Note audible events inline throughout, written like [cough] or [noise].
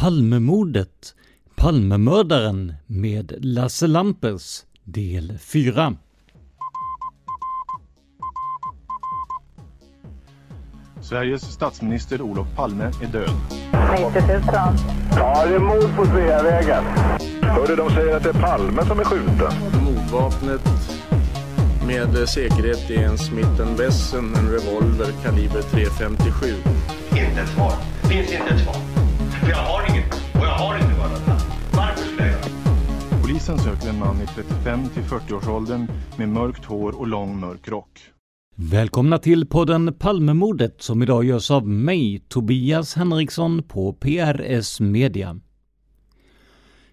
Palmemordet Palmemördaren med Lasse Lampers del 4 Sveriges statsminister Olof Palme är död. 90 000. Ja, det är mord på Sveavägen. Hörde de säger att det är Palme som är skjuten. Mordvapnet med säkerhet är en Smith Wesson, en revolver kaliber .357. Inte ett svar. Finns inte ett svar. För jag har inget. Och jag har inte varit Varför skulle jag göra Polisen söker en man i 35 till 40-årsåldern med mörkt hår och lång mörk rock. Välkomna till podden Palmemordet som idag görs av mig, Tobias Henriksson på PRS Media.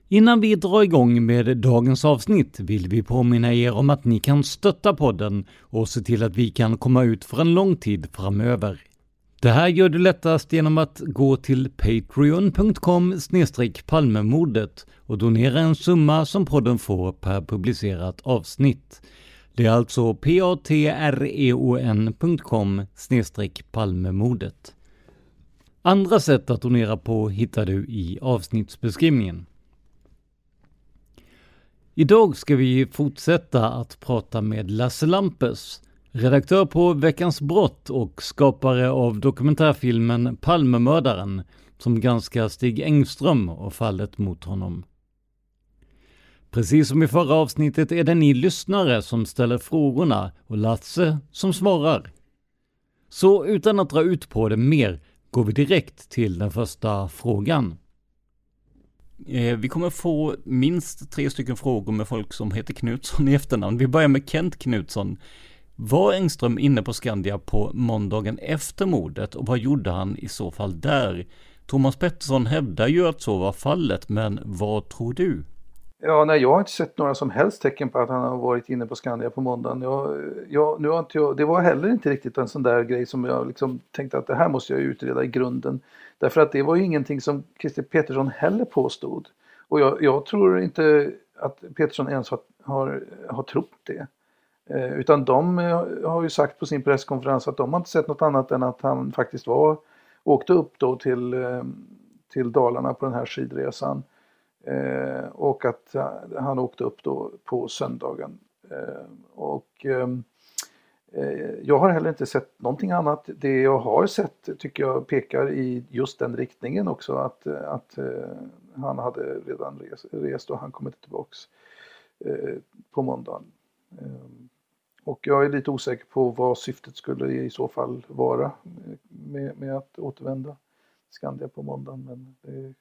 Innan vi drar igång med dagens avsnitt vill vi påminna er om att ni kan stötta podden och se till att vi kan komma ut för en lång tid framöver. Det här gör du lättast genom att gå till patreon.com palmemordet och donera en summa som podden får per publicerat avsnitt. Det är alltså patreon.com palmemordet. Andra sätt att donera på hittar du i avsnittsbeskrivningen. Idag ska vi fortsätta att prata med Lasse Lampes, redaktör på Veckans Brott och skapare av dokumentärfilmen Palmemördaren, som granskar Stig Engström och fallet mot honom. Precis som i förra avsnittet är det ni lyssnare som ställer frågorna och Lasse som svarar. Så utan att dra ut på det mer går vi direkt till den första frågan. Eh, vi kommer få minst tre stycken frågor med folk som heter Knutsson i efternamn. Vi börjar med Kent Knutsson. Var Engström inne på Skandia på måndagen efter mordet och vad gjorde han i så fall där? Thomas Pettersson hävdar ju att så var fallet, men vad tror du? Ja, nej, jag har inte sett några som helst tecken på att han har varit inne på Skandia på måndagen. Jag, jag, nu har inte jag, det var heller inte riktigt en sån där grej som jag liksom tänkte att det här måste jag utreda i grunden. Därför att det var ju ingenting som Christer Petersson heller påstod. Och jag, jag tror inte att Petersson ens har, har, har trott det. Eh, utan de eh, har ju sagt på sin presskonferens att de har inte sett något annat än att han faktiskt var, åkte upp då till, eh, till Dalarna på den här skidresan. Och att han åkte upp då på söndagen. Och jag har heller inte sett någonting annat. Det jag har sett tycker jag pekar i just den riktningen också att, att han hade redan rest, rest och han kommer tillbaks på måndagen. Och jag är lite osäker på vad syftet skulle i så fall vara med, med att återvända Skandia på måndagen. Men det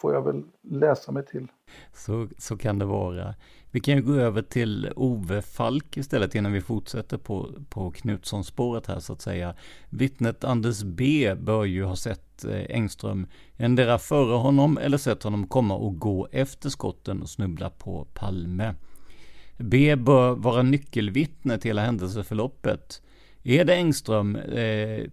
får jag väl läsa mig till. Så, så kan det vara. Vi kan ju gå över till Ove Falk istället innan vi fortsätter på, på Knutsson-spåret här så att säga. Vittnet Anders B bör ju ha sett eh, Engström endera före honom eller sett honom komma och gå efter skotten och snubbla på Palme. B bör vara nyckelvittne till hela händelseförloppet. Är det Engström? Eh,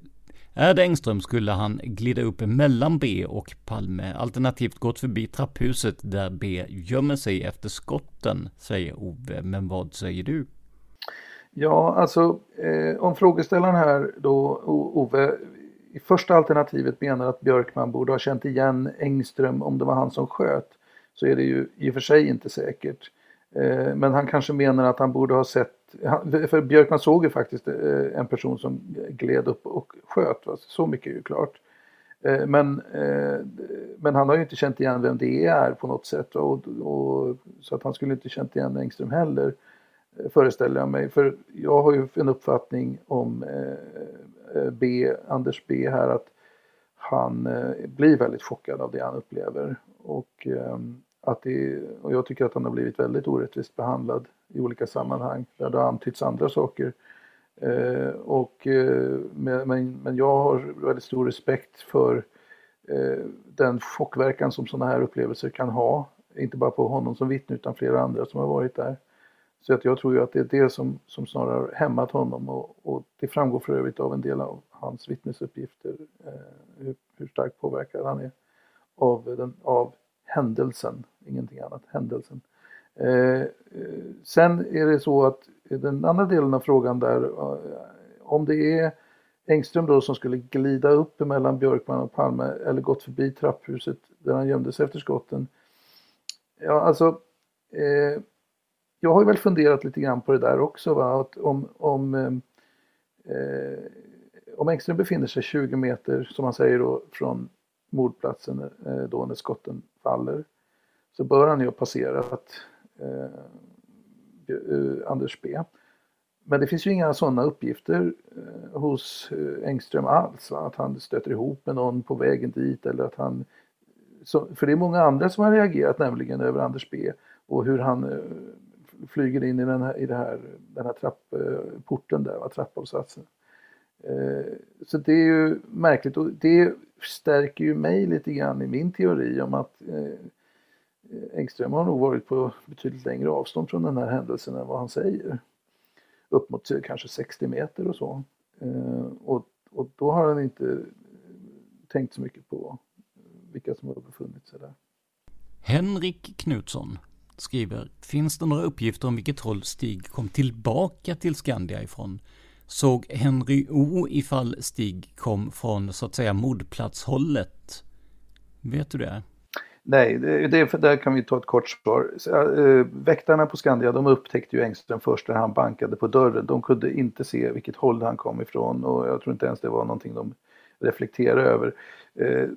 Är det Engström skulle han glida upp mellan B och Palme, alternativt gått förbi trapphuset där B gömmer sig efter skotten, säger Ove. Men vad säger du? Ja, alltså eh, om frågeställaren här då, Ove, i första alternativet menar att Björkman borde ha känt igen Engström om det var han som sköt, så är det ju i och för sig inte säkert. Eh, men han kanske menar att han borde ha sett, för Björkman såg ju faktiskt eh, en person som gled upp och sköt, så mycket är ju klart. Eh, men, men han har ju inte känt igen vem det är på något sätt och, och, så att han skulle inte känt igen Engström heller föreställer jag mig. För jag har ju en uppfattning om B, Anders B här att han blir väldigt chockad av det han upplever. Och ehm, att det, och jag tycker att han har blivit väldigt orättvist behandlad i olika sammanhang där det har antytts andra saker. Eh, och, eh, men, men jag har väldigt stor respekt för eh, den chockverkan som sådana här upplevelser kan ha. Inte bara på honom som vittne utan flera andra som har varit där. Så att jag tror ju att det är det som, som snarare har hämmat honom och, och det framgår för övrigt av en del av hans vittnesuppgifter eh, hur, hur starkt påverkad han är av, den, av händelsen, ingenting annat, händelsen. Eh, sen är det så att den andra delen av frågan där, eh, om det är Engström då som skulle glida upp mellan Björkman och Palme eller gått förbi trapphuset där han gömde sig efter skotten. Ja, alltså, eh, jag har ju väl funderat lite grann på det där också, va? Att om, om, eh, eh om Engström befinner sig 20 meter, som man säger då, från mordplatsen eh, då när skotten faller så bör han ju ha passerat eh, eh, Anders B. Men det finns ju inga sådana uppgifter eh, hos eh, Engström alls. Va? Att han stöter ihop med någon på vägen dit eller att han... Så, för det är många andra som har reagerat nämligen över Anders B och hur han eh, flyger in i den här, i det här, den här trappporten eh, där, va? trappavsatsen. Eh, så det är ju märkligt och det stärker ju mig lite grann i min teori om att eh, Engström har nog varit på betydligt längre avstånd från den här händelsen än vad han säger. Upp mot eh, kanske 60 meter och så. Och, och då har han inte tänkt så mycket på vilka som har befunnit sig där. Henrik Knutsson skriver, finns det några uppgifter om vilket håll Stig kom tillbaka till Skandia ifrån? Såg Henry O ifall Stig kom från så att säga mordplatshållet? Vet du det? Nej, det, det, där kan vi ta ett kort svar. Eh, väktarna på Skandia de upptäckte ju Engström först när han bankade på dörren. De kunde inte se vilket håll han kom ifrån och jag tror inte ens det var någonting de reflekterade över. Eh,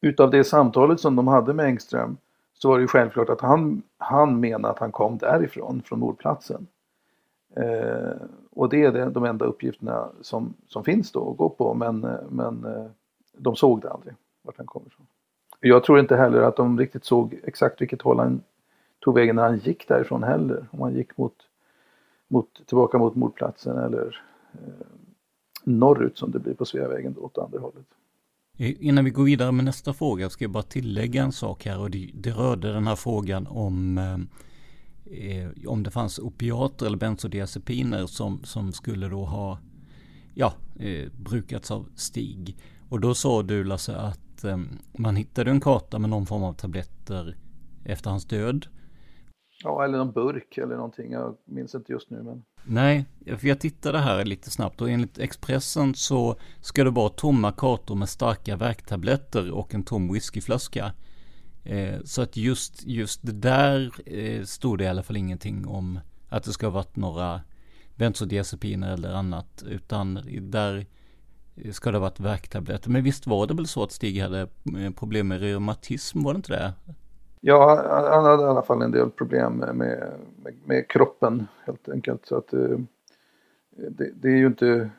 utav det samtalet som de hade med Engström så var det ju självklart att han, han menade att han kom därifrån, från mordplatsen. Eh, och det är de enda uppgifterna som, som finns då att gå på men, men eh, de såg det aldrig, vart han kom ifrån. Jag tror inte heller att de riktigt såg exakt vilket håll han tog vägen när han gick därifrån heller. Om han gick mot, mot, tillbaka mot mordplatsen eller eh, norrut som det blir på Sveavägen då åt andra hållet. Innan vi går vidare med nästa fråga ska jag bara tillägga en sak här och det, det rörde den här frågan om eh, eh, om det fanns opiater eller bensodiazepiner som, som skulle då ha ja, eh, brukats av Stig. Och då sa du Lasse att eh, man hittade en karta med någon form av tabletter efter hans död. Ja, eller någon burk eller någonting. Jag minns inte just nu. Men... Nej, för jag tittade här lite snabbt och enligt Expressen så ska det vara tomma kartor med starka värktabletter och en tom whiskyflaska. Eh, så att just, just det där eh, stod det i alla fall ingenting om att det ska ha varit några bensodiazepiner eller annat. Utan där eh, ska det ha varit värktabletter. Men visst var det väl så att Stig hade eh, problem med reumatism, var det inte det? Ja, han hade i alla fall en del problem med, med, med kroppen helt enkelt. Så att eh, det, det är ju inte...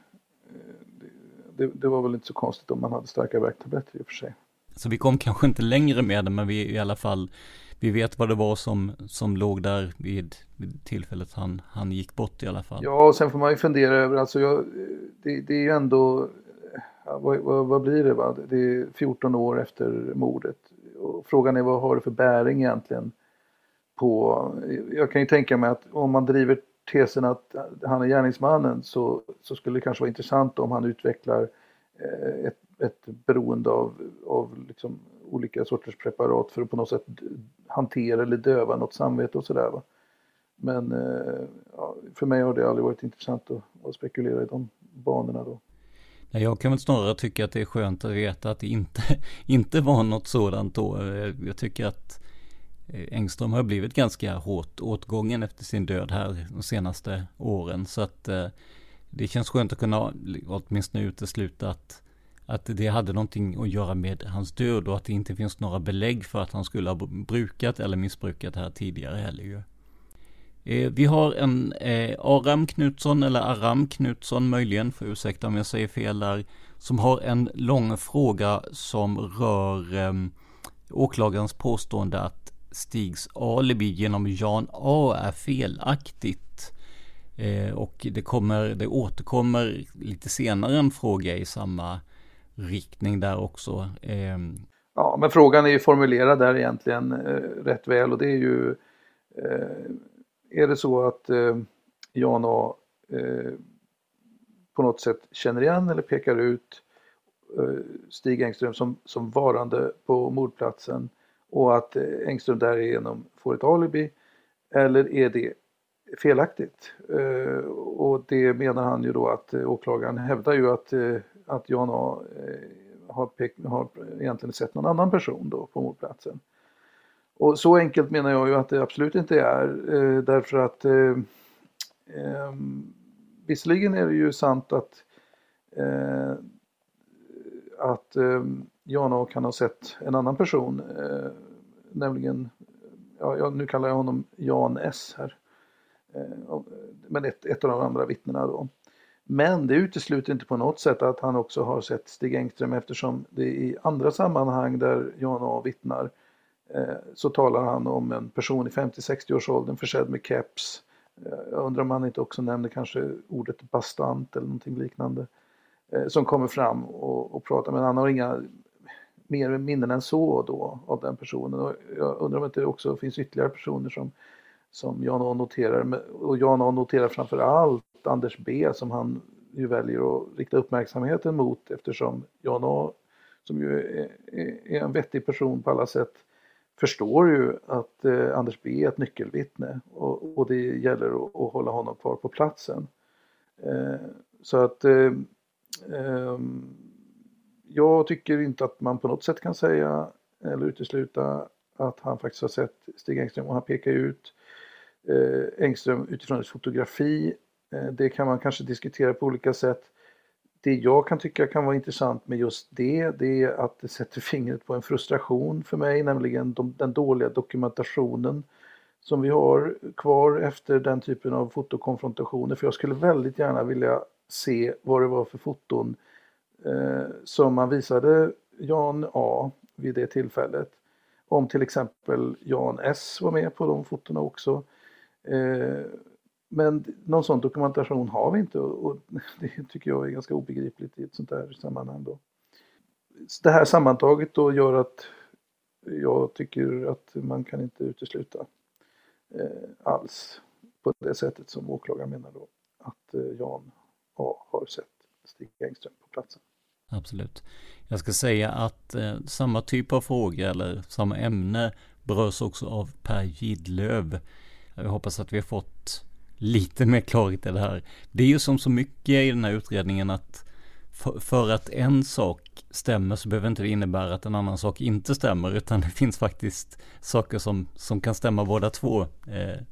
Det, det, var väl inte så konstigt om man hade starka värktabletter i och för sig. Så vi kom kanske inte längre med det, men vi i alla fall, vi vet vad det var som, som låg där vid, vid tillfället han, han gick bort i alla fall. Ja, och sen får man ju fundera över, alltså jag, det, det är ju ändå, vad, vad, vad, blir det va? Det är 14 år efter mordet. Och frågan är vad har det för bäring egentligen på, jag kan ju tänka mig att om man driver tesen att han är gärningsmannen så, så skulle det kanske vara intressant om han utvecklar eh, ett, ett beroende av, av liksom olika sorters preparat för att på något sätt hantera eller döva något samvete och sådär. Men eh, ja, för mig har det aldrig varit intressant att, att spekulera i de banorna då. Jag kan väl snarare tycka att det är skönt att veta att det inte, [laughs] inte var något sådant då. Eh, jag tycker att eh, Engström har blivit ganska hårt åtgången efter sin död här de senaste åren. Så att det känns skönt att kunna åtminstone utesluta att, att det hade någonting att göra med hans död och att det inte finns några belägg för att han skulle ha brukat eller missbrukat det här tidigare heller ju. Eh, vi har en eh, Aram Knutsson, eller Aram Knutsson möjligen, för ursäkta om jag säger fel där, som har en lång fråga som rör eh, åklagarens påstående att Stigs alibi genom Jan A är felaktigt. Eh, och det, kommer, det återkommer lite senare en fråga i samma riktning där också. Eh, ja, men frågan är ju formulerad där egentligen eh, rätt väl och det är ju eh, är det så att eh, Jan A eh, på något sätt känner igen eller pekar ut eh, Stig Engström som, som varande på mordplatsen och att eh, Engström därigenom får ett alibi eller är det felaktigt? Eh, och det menar han ju då att eh, åklagaren hävdar ju att, eh, att Jan A eh, har, pek, har egentligen sett någon annan person då på mordplatsen. Och så enkelt menar jag ju att det absolut inte är eh, därför att eh, eh, visserligen är det ju sant att eh, att eh, Jan kan ha sett en annan person, eh, nämligen, ja, nu kallar jag honom Jan S här, eh, men ett, ett av de andra vittnena då. Men det utesluter inte på något sätt att han också har sett Stig Engström eftersom det i andra sammanhang där Jan A vittnar eh, så talar han om en person i 50-60-årsåldern försedd med keps. Jag undrar om han inte också nämner kanske ordet bastant eller någonting liknande. Eh, som kommer fram och, och pratar, men han har inga mer minnen än så då av den personen. Och jag undrar om det också finns ytterligare personer som, som Jan A noterar. Och Jan A noterar framför allt Anders B som han ju väljer att rikta uppmärksamheten mot eftersom Jan A som ju är, är en vettig person på alla sätt förstår ju att eh, Anders B är ett nyckelvittne och, och det gäller att, att, hålla honom kvar på platsen. Eh, så att eh, ehm, jag tycker inte att man på något sätt kan säga eller utesluta att han faktiskt har sett Stig Engström och han pekar ut eh, Engström utifrån ett fotografi. Eh, det kan man kanske diskutera på olika sätt det jag kan tycka kan vara intressant med just det, det är att det sätter [laughs] fingret på en frustration för mig, nämligen de, den dåliga dokumentationen som vi har kvar efter den typen av fotokonfrontationer. För jag skulle väldigt gärna vilja se vad det var för foton eh, som man visade Jan A vid det tillfället. Om till exempel Jan S var med på de fotona också. Eh, men någon sån dokumentation har vi inte och [laughs] det tycker jag är ganska obegripligt i ett sånt här sammanhang. Då. Det här sammantaget då gör att jag tycker att man kan inte utesluta eh, alls på det sättet som åklagaren menar då att eh, Jan A har sett Stig Engström på platsen. Absolut. Jag ska säga att eh, samma typ av fråga eller samma ämne berörs också av Per Gidlöv. Jag hoppas att vi har fått lite mer klarhet i det här. Det är ju som så mycket i den här utredningen att för, för, att en sak stämmer så behöver inte det innebära att en annan sak inte stämmer, utan det finns faktiskt saker som, som kan stämma båda två. Eh,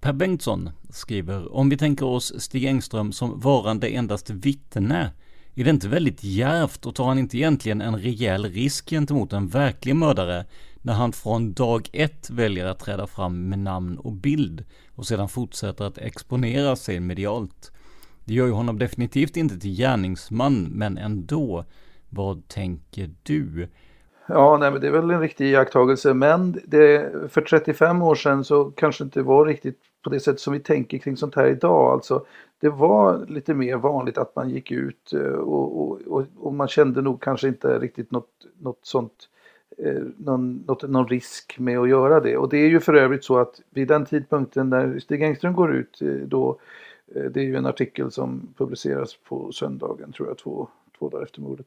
per Bengtsson skriver, om vi tänker oss Stig Engström som varande endast vittne, är det inte väldigt djärvt och tar han inte egentligen en rejäl risk gentemot en verklig mördare när han från dag ett väljer att träda fram med namn och bild och sedan fortsätter att exponera sig medialt. Det gör ju honom definitivt inte till gärningsman, men ändå. Vad tänker du? Ja, nej, men det är väl en riktig iakttagelse, men det, för 35 år sedan så kanske det inte var riktigt på det sätt som vi tänker kring sånt här idag. Alltså, det var lite mer vanligt att man gick ut eh, och, och, och, och man kände nog kanske inte riktigt något, något sånt Eh, någon, någon, någon risk med att göra det. Och det är ju för övrigt så att vid den tidpunkten när Stig Engström går ut eh, då eh, det är ju en artikel som publiceras på söndagen tror jag, två, två dagar efter mordet.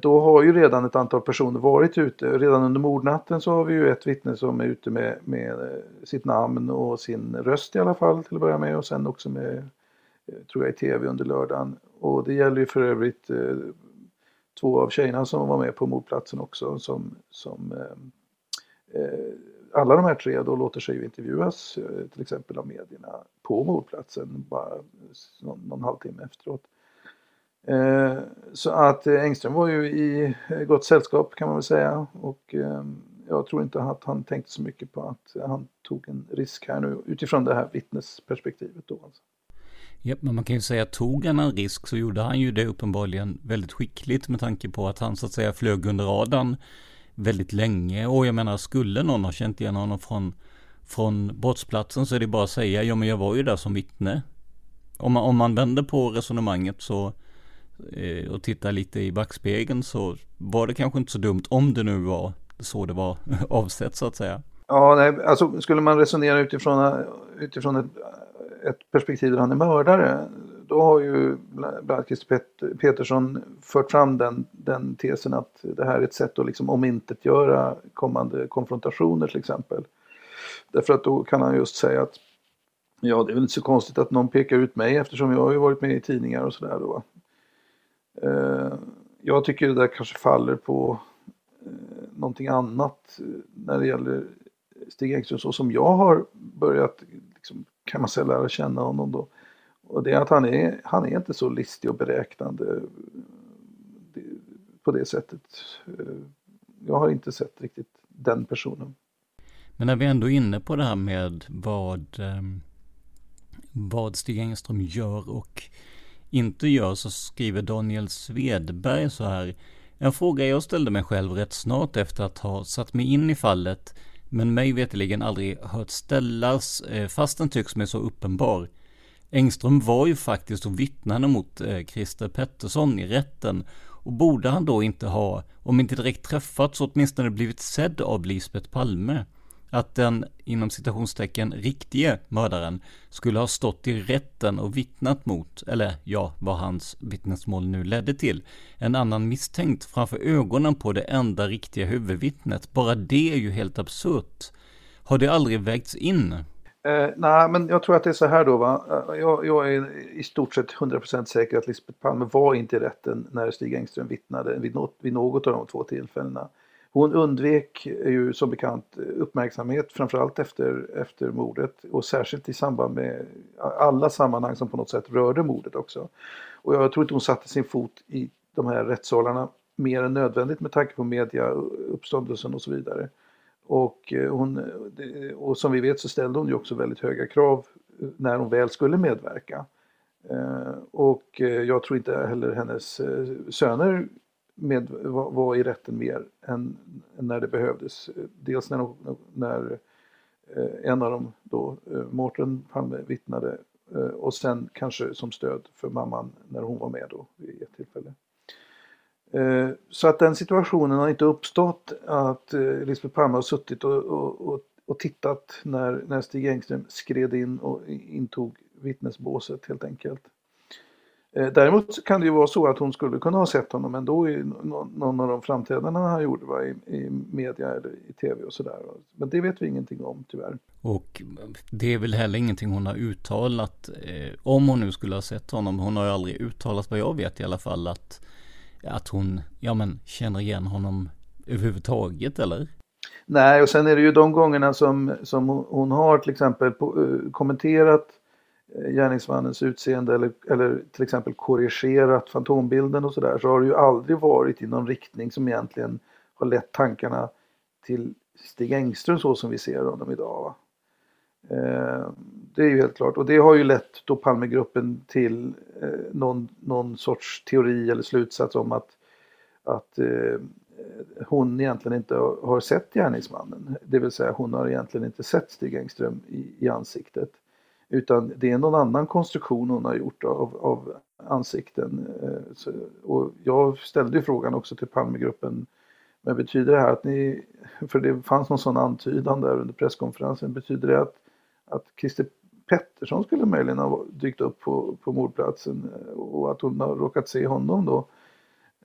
Då har ju redan ett antal personer varit ute. Redan under mordnatten så har vi ju ett vittne som är ute med, med sitt namn och sin röst i alla fall till att börja med och sen också med, tror jag, i tv under lördagen. Och det gäller ju för övrigt två av tjejerna som var med på mordplatsen också som, som eh, eh alla de här tre då låter sig ju intervjuas eh, till exempel av medierna på mordplatsen bara någon, någon halvtimme efteråt. Eh, så att Engström var ju i gott sällskap kan man väl säga och ehm, jag tror inte att han tänkte så mycket på att han tog en risk här nu utifrån det här vittnesperspektivet då. Alltså. Ja, men man kan ju säga att tog han en risk så gjorde han ju det uppenbarligen väldigt skickligt med tanke på att han så att säga flög under radarn väldigt länge och jag menar skulle någon ha känt igen honom från från brottsplatsen så är det bara att säga ja men jag var ju där som vittne. Om man, om man vänder på resonemanget så Eh, och tittar lite i backspegeln så var det kanske inte så dumt om det nu var så det var [laughs] avsett så att säga. Ja, nej, alltså skulle man resonera utifrån, utifrån ett, ett perspektiv där han är mördare då har ju bland annat Christer Petersson fört fram den, den tesen att det här är ett sätt att liksom omintetgöra kommande konfrontationer till exempel. Därför att då kan han just säga att ja, det är väl inte så konstigt att någon pekar ut mig eftersom jag har ju varit med i tidningar och sådär då. Eh, jag tycker det där kanske faller på eh, någonting annat eh, när det gäller Stig Engström så som jag har börjat, kan man säga, lära känna honom då. Och det är att han är, han är inte så listig och beräknande eh, på det sättet. Eh, jag har inte sett riktigt den personen. Men när vi ändå är inne på det här med vad, ehm, vad Stig Engström gör och inte gör så skriver Daniel Svedberg så här. En fråga jag ställde mig själv rätt snart efter att ha satt mig in i fallet men mig veterligen aldrig hört ställas eh, fast den tycks mig så uppenbar. Engström var ju faktiskt och vittnade mot eh, Christer Pettersson i rätten och borde han då inte ha, om inte direkt träffats, åtminstone blivit sedd av Lisbeth Palme? Att den inom citationstecken riktige mördaren skulle ha stått i rätten och vittnat mot, eller ja, vad hans vittnesmål nu ledde till, en annan misstänkt framför ögonen på det enda riktiga huvudvittnet. Bara det är ju helt absurt. Har det aldrig vägts in? Eh, nej, men jag tror att det är så här då. Va? Eh, jag, jag är i stort sett 100% säker att Lisbeth Palme var inte i rätten när Stig Engström vittnade vid något, vid något av de två tillfällena. Hon undvek ju som bekant uppmärksamhet framförallt efter, efter mordet och särskilt i samband med alla sammanhang som på något sätt rörde mordet också. Och jag tror inte hon satte sin fot i de här rättssalarna mer än nödvändigt med tanke på media, uppståndelsen och så vidare. Och, eh, hon, och som vi vet så ställde hon ju också väldigt höga krav eh, när hon väl skulle medverka. Eh, och jag tror inte heller hennes söner med, var, var, i rätten mer än, än, när det behövdes. Dels när, när eh, en av dem då, eh, Mårten Palme, vittnade eh, och sen kanske som stöd för mamman när hon var med då vid ett tillfälle. Så att den situationen har inte uppstått att Lisbeth Palme har suttit och, och, och tittat när, när Stig Engström skred in och intog vittnesbåset helt enkelt. Eh, däremot kan det ju vara så att hon skulle kunna ha sett honom ändå i någon av de framträdanden han gjorde va, i, i media eller i tv och sådär. Men det vet vi ingenting om tyvärr. Och det är väl heller ingenting hon har uttalat eh, om hon nu skulle ha sett honom. Hon har ju aldrig uttalat vad jag vet i alla fall att, att hon ja, men, känner igen honom överhuvudtaget eller? Nej, och sen är det ju de gångerna som, som hon har till exempel på, uh, kommenterat Eh, Eh, gärningsmannens utseende eller, eller till exempel korrigerat fantombilden och sådär så har det ju aldrig varit i någon riktning som egentligen har lett tankarna till Stig Engström så som vi ser honom idag. Eh, det är ju helt klart och det har ju lett då Palmegruppen till eh, någon, någon sorts teori eller slutsats om att, att eh, hon egentligen inte har sett gärningsmannen. Det vill säga hon har egentligen inte sett Stig Engström i, i ansiktet. Utan det är någon annan konstruktion hon har gjort av, av ansikten. Eh, så, och jag ställde ju frågan också till Palmegruppen. Men betyder det här att ni, för det fanns någon sån antydan där under presskonferensen, betyder det att, att Christer Pettersson skulle möjligen ha dykt upp på, på mordplatsen eh, och att hon har råkat se honom då.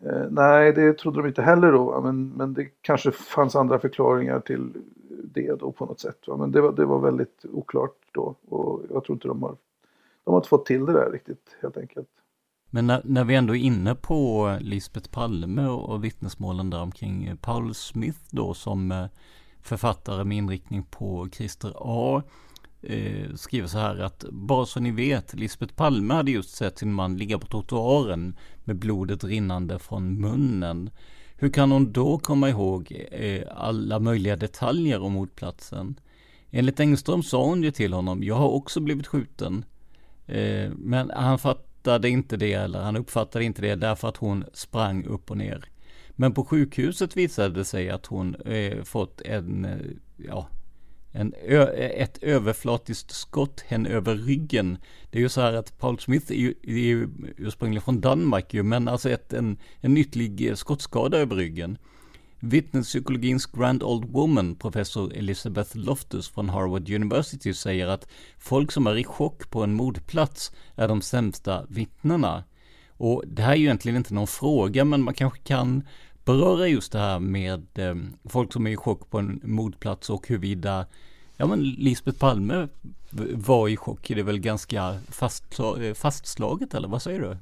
Eh, nej, det trodde de inte heller då, men, men det kanske fanns andra förklaringar till det då på något sätt. Va? Men det var, det var väldigt oklart då och jag tror inte de har, de har inte fått till det där riktigt helt enkelt. Men när, när vi ändå är inne på Lisbeth Palme och, vittnesmålen där omkring Paul Smith då som eh, författare med inriktning på Christer A eh, skriver så här att bara så ni vet, Lisbeth Palme hade just sett sin man ligga på trottoaren med blodet rinnande från munnen. Hur kan hon då komma ihåg eh, alla möjliga detaljer om mordplatsen? Enligt Engström sa hon ju till honom, jag har också blivit skjuten. Eh, men han fattade inte det, eller han uppfattade inte det därför att hon sprang upp och ner. Men på sjukhuset visade det sig att hon eh, fått en, ja, en ett överflatiskt skott hen över ryggen. Det är ju så här att Paul Smith är ju, är ju ursprungligen från Danmark ju, men alltså ett, en, en ytlig skottskada över ryggen. Vittnespsykologins Grand Old Woman, professor Elizabeth Loftus från Harvard University, säger att folk som är i chock på en mordplats är de sämsta vittnena. Och det här är ju egentligen inte någon fråga, men man kanske kan beröra just det här med eh, folk som är i chock på en mordplats och huruvida Ja men Lisbeth Palme var i chock, det är väl ganska fast, eh, fastslaget eller vad säger du?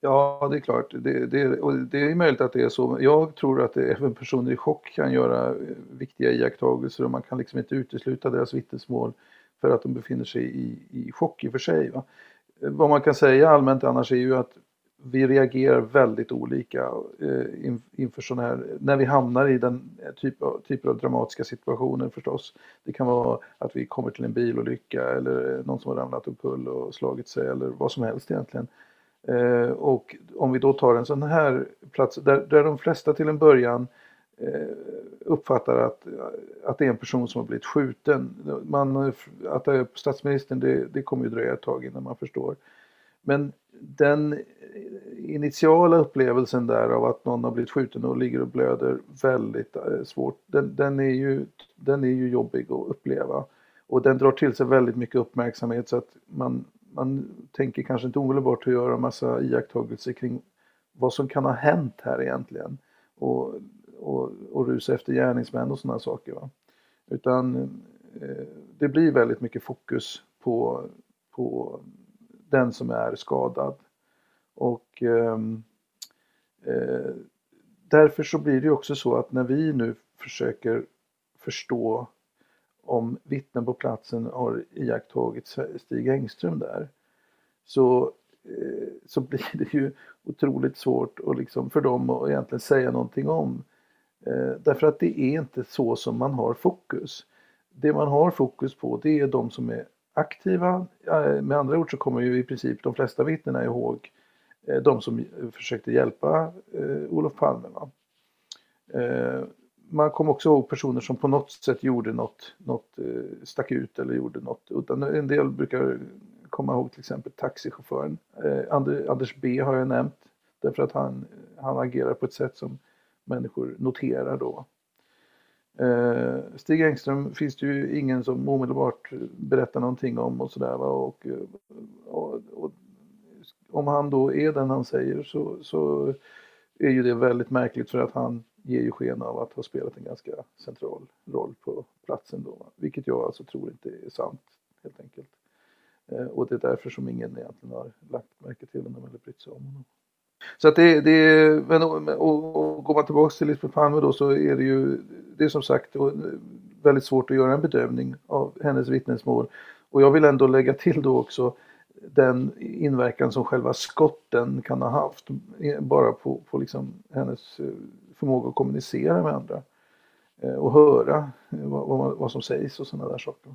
Ja, det är klart. Det, det, och det är möjligt att det är så. Jag tror att det, även personer i chock kan göra eh, viktiga iakttagelser och man kan liksom inte utesluta deras vittnesmål för att de befinner sig i, i chock i och för sig. Va? Eh, vad man kan säga allmänt annars är ju att vi reagerar väldigt olika eh, inför sådana här, när vi hamnar i den eh, typ av, typer av dramatiska situationer förstås. Det kan vara att vi kommer till en bilolycka eller eh, någon som har ramlat omkull och slagit sig eller vad som helst egentligen. Och om vi då tar en sån här plats där, där de flesta till en början uppfattar att, att det är en person som har blivit skjuten. Man, att det är statsministern, det, det kommer ju dröja ett tag innan man förstår. Men den initiala upplevelsen där av att någon har blivit skjuten och ligger och blöder väldigt eh, svårt, den, den, är ju, den är ju jobbig att uppleva. Och den drar till sig väldigt mycket uppmärksamhet så att man, man tänker kanske inte omedelbart att göra massa iakttagelser kring vad som kan ha hänt här egentligen. Och, och, och rusa efter gärningsmän och sådana saker. Va? Utan eh, det blir väldigt mycket fokus på, på den som är skadad. Och eh, eh, därför så blir det också så att när vi nu försöker förstå om vittnen på platsen har iakttagit Stig Engström där så, eh, så blir det ju otroligt svårt och liksom för dem att egentligen säga någonting om. Eh, därför att det är inte så som man har fokus. Det man har fokus på det är de som är aktiva. Med andra ord så kommer ju i princip de flesta vittnena ihåg eh, de som försökte hjälpa eh, Olof Palme. Va? Eh, man kom också ihåg personer som på något sätt gjorde något, något stack ut eller gjorde något. Utan en del brukar komma ihåg till exempel taxichauffören. Anders B har jag nämnt därför att han, han agerar på ett sätt som människor noterar då. Eh, Stig Engström finns det ju ingen som omedelbart berättar någonting om och sådär. Och, eh, och, och, om han då är den han säger så, så är ju det väldigt märkligt för att han ger ju sken av att ha spelat en ganska central roll på platsen då. Vilket jag alltså tror inte är sant helt enkelt. Eh, och det är därför som ingen egentligen har lagt märke till honom eller brytt sig om honom. Så att det, det men, och, och går man tillbaka till Lisbeth Palme då så är det ju, det är som sagt väldigt svårt att göra en bedömning av hennes vittnesmål. Och jag vill ändå lägga till då också den inverkan som själva skotten kan ha haft bara på, på liksom hennes eh, förmåga att kommunicera med andra eh, och höra vad, vad, vad som sägs och sådana där saker.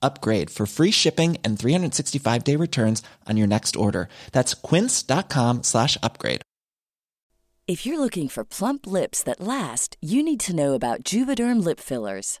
upgrade for free shipping and 365 day returns on your next order. That's quince.com slash upgrade. If you're looking for plump lips that last, you need to know about Juvederm lip fillers.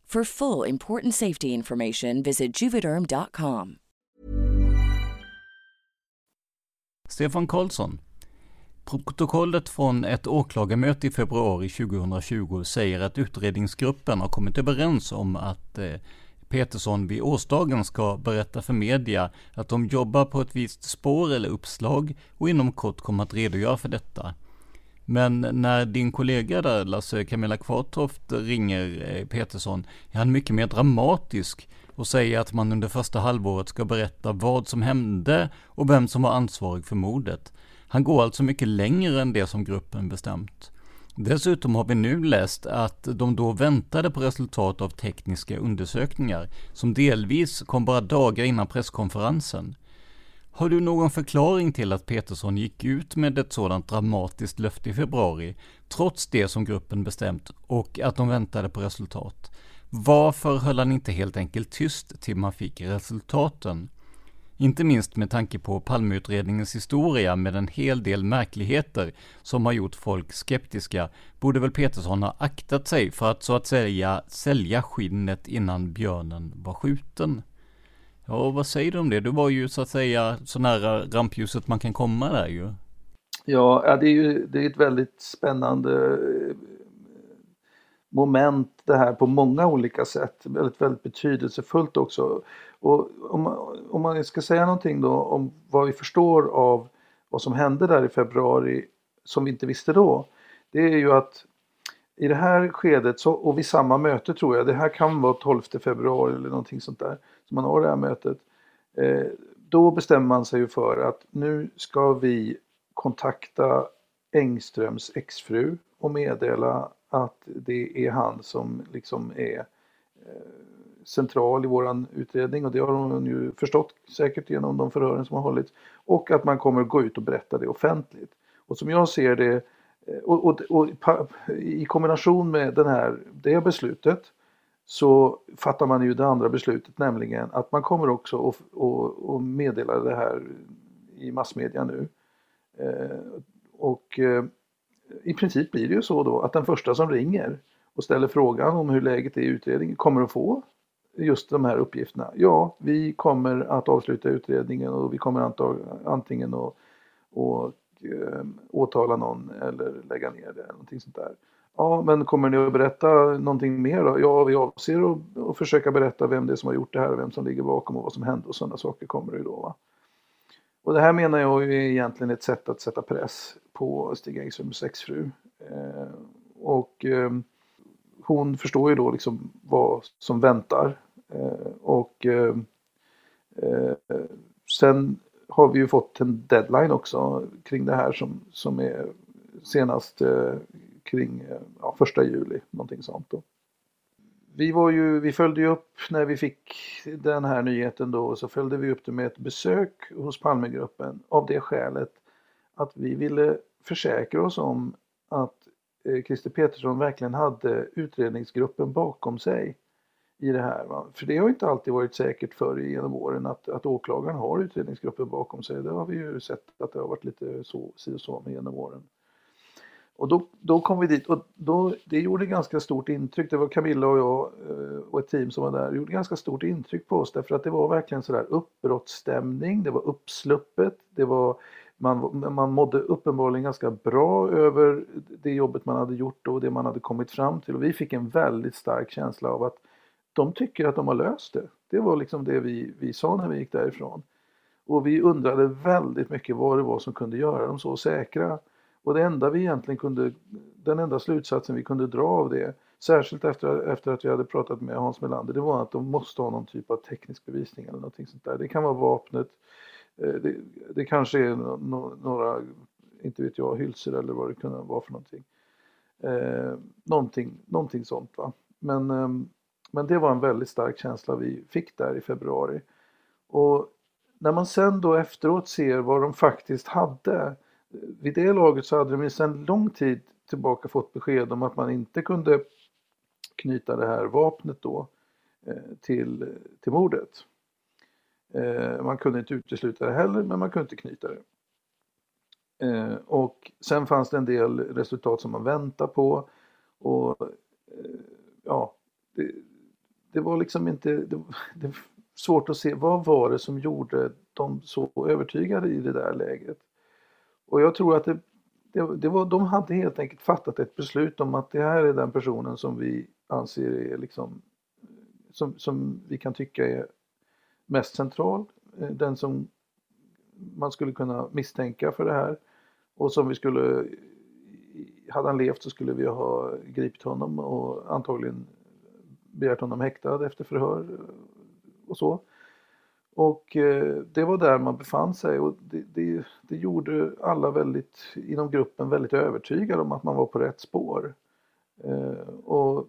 For full important safety information, visit juvederm.com. Stefan Karlsson. Protokollet från ett åklagarmöte i februari 2020 säger att utredningsgruppen har kommit överens om att eh, Petersson vid årsdagen ska berätta för media att de jobbar på ett visst spår eller uppslag och inom kort kommer att redogöra för detta. Men när din kollega där, Lasse Camilla Kvartoft, ringer eh, Petersson är han mycket mer dramatisk och säger att man under första halvåret ska berätta vad som hände och vem som var ansvarig för mordet. Han går alltså mycket längre än det som gruppen bestämt. Dessutom har vi nu läst att de då väntade på resultat av tekniska undersökningar som delvis kom bara dagar innan presskonferensen. Har du någon förklaring till att Petersson gick ut med ett sådant dramatiskt löfte i februari, trots det som gruppen bestämt och att de väntade på resultat? Varför höll han inte helt enkelt tyst till man fick resultaten? Inte minst med tanke på Palmeutredningens historia med en hel del märkligheter som har gjort folk skeptiska, borde väl Petersson ha aktat sig för att så att säga sälja skinnet innan björnen var skjuten. Ja, vad säger du om det? Du var ju så att säga så nära rampljuset man kan komma där ju. Ja, det är ju det är ett väldigt spännande eh, moment det här på många olika sätt. Väldigt, väldigt betydelsefullt också. Och om, om man ska säga någonting då om vad vi förstår av vad som hände där i februari som vi inte visste då. Det är ju att i det här skedet så, och vid samma möte tror jag, det här kan vara 12 februari eller någonting sånt där, som man har det här mötet. Eh, då bestämmer man sig ju för att nu ska vi kontakta Engströms exfru och meddela att det är han som liksom är eh, central i våran utredning och det har hon ju förstått säkert genom de förhören som har hållits. Och att man kommer att gå ut och berätta det offentligt. Och som jag ser det eh, och, och, och, i kombination med den här, det beslutet så fattar man ju det andra beslutet nämligen att man kommer också att och, meddela det här i massmedia nu. Eh, och eh, i princip blir det ju så då att den första som ringer och ställer frågan om hur läget är i utredningen kommer att få just de här uppgifterna. Ja, vi kommer att avsluta utredningen och vi kommer antingen att och, eh, åtala någon eller lägga ner det. Eller någonting sånt där. Ja, men kommer ni att berätta någonting mer då? Ja, vi avser att, att försöka berätta vem det är som har gjort det här och vem som ligger bakom och vad som hände och sådana saker kommer det ju då. Va? Och det här menar jag är egentligen ett sätt att sätta press på Stig Engströms exfru. Eh, och eh, hon förstår ju då liksom vad som väntar. Eh, och eh, eh, sen har vi ju fått en deadline också kring det här som, som är senast eh, kring eh, ja, första juli, någonting sånt. Då. Vi, var ju, vi följde ju upp när vi fick den här nyheten då så följde vi upp det med ett besök hos Palmegruppen av det skälet att vi ville försäkra oss om att eh, Christer Petersson verkligen hade utredningsgruppen bakom sig i det här. Va? För det har inte alltid varit säkert förr genom åren att, att åklagaren har utredningsgruppen bakom sig. Det har vi ju sett att det har varit lite så, si och så med genom åren. Och då, då kom vi dit och då, det gjorde ganska stort intryck. Det var Camilla och jag eh, och ett team som var där. Det gjorde ganska stort intryck på oss därför att det var verkligen sådär uppbrottsstämning. Det var uppsluppet. Det var, man, man mådde uppenbarligen ganska bra över det jobbet man hade gjort och det man hade kommit fram till. Och vi fick en väldigt stark känsla av att de tycker att de har löst det. Det var liksom det vi, vi sa när vi gick därifrån. Och vi undrade väldigt mycket vad det var som kunde göra dem så säkra. Och det enda vi egentligen kunde, den enda slutsatsen vi kunde dra av det, särskilt efter, efter att vi hade pratat med Hans Melander, det var att de måste ha någon typ av teknisk bevisning eller någonting sånt där. Det kan vara vapnet, eh, det, det kanske är no, några, inte vet jag, hylsor eller vad det kunde vara för någonting. Eh, någonting, någonting sånt va. Men, eh, men det var en väldigt stark känsla vi fick där i februari. Och när man sen då efteråt ser vad de faktiskt hade vid det laget så hade de sedan lång tid tillbaka fått besked om att man inte kunde knyta det här vapnet då eh, till, till mordet. Eh, man kunde inte utesluta det heller, men man kunde inte knyta det. Eh, och sen fanns det en del resultat som man väntade på och ja, det, det var liksom inte, det, det är svårt att se vad var det som gjorde dem så övertygade i det där läget. Och jag tror att det, det, det, var, de hade helt enkelt fattat ett beslut om att det här är den personen som vi anser är liksom som, som vi kan tycka är mest central. Eh, den som man skulle kunna misstänka för det här och som vi skulle hade han levt så skulle vi ha gripit honom och antagligen begärt honom häktad efter förhör och så. Och eh, det var där man befann sig och det, det, det, gjorde alla väldigt, inom gruppen väldigt övertygade om att man var på rätt spår. Eh, och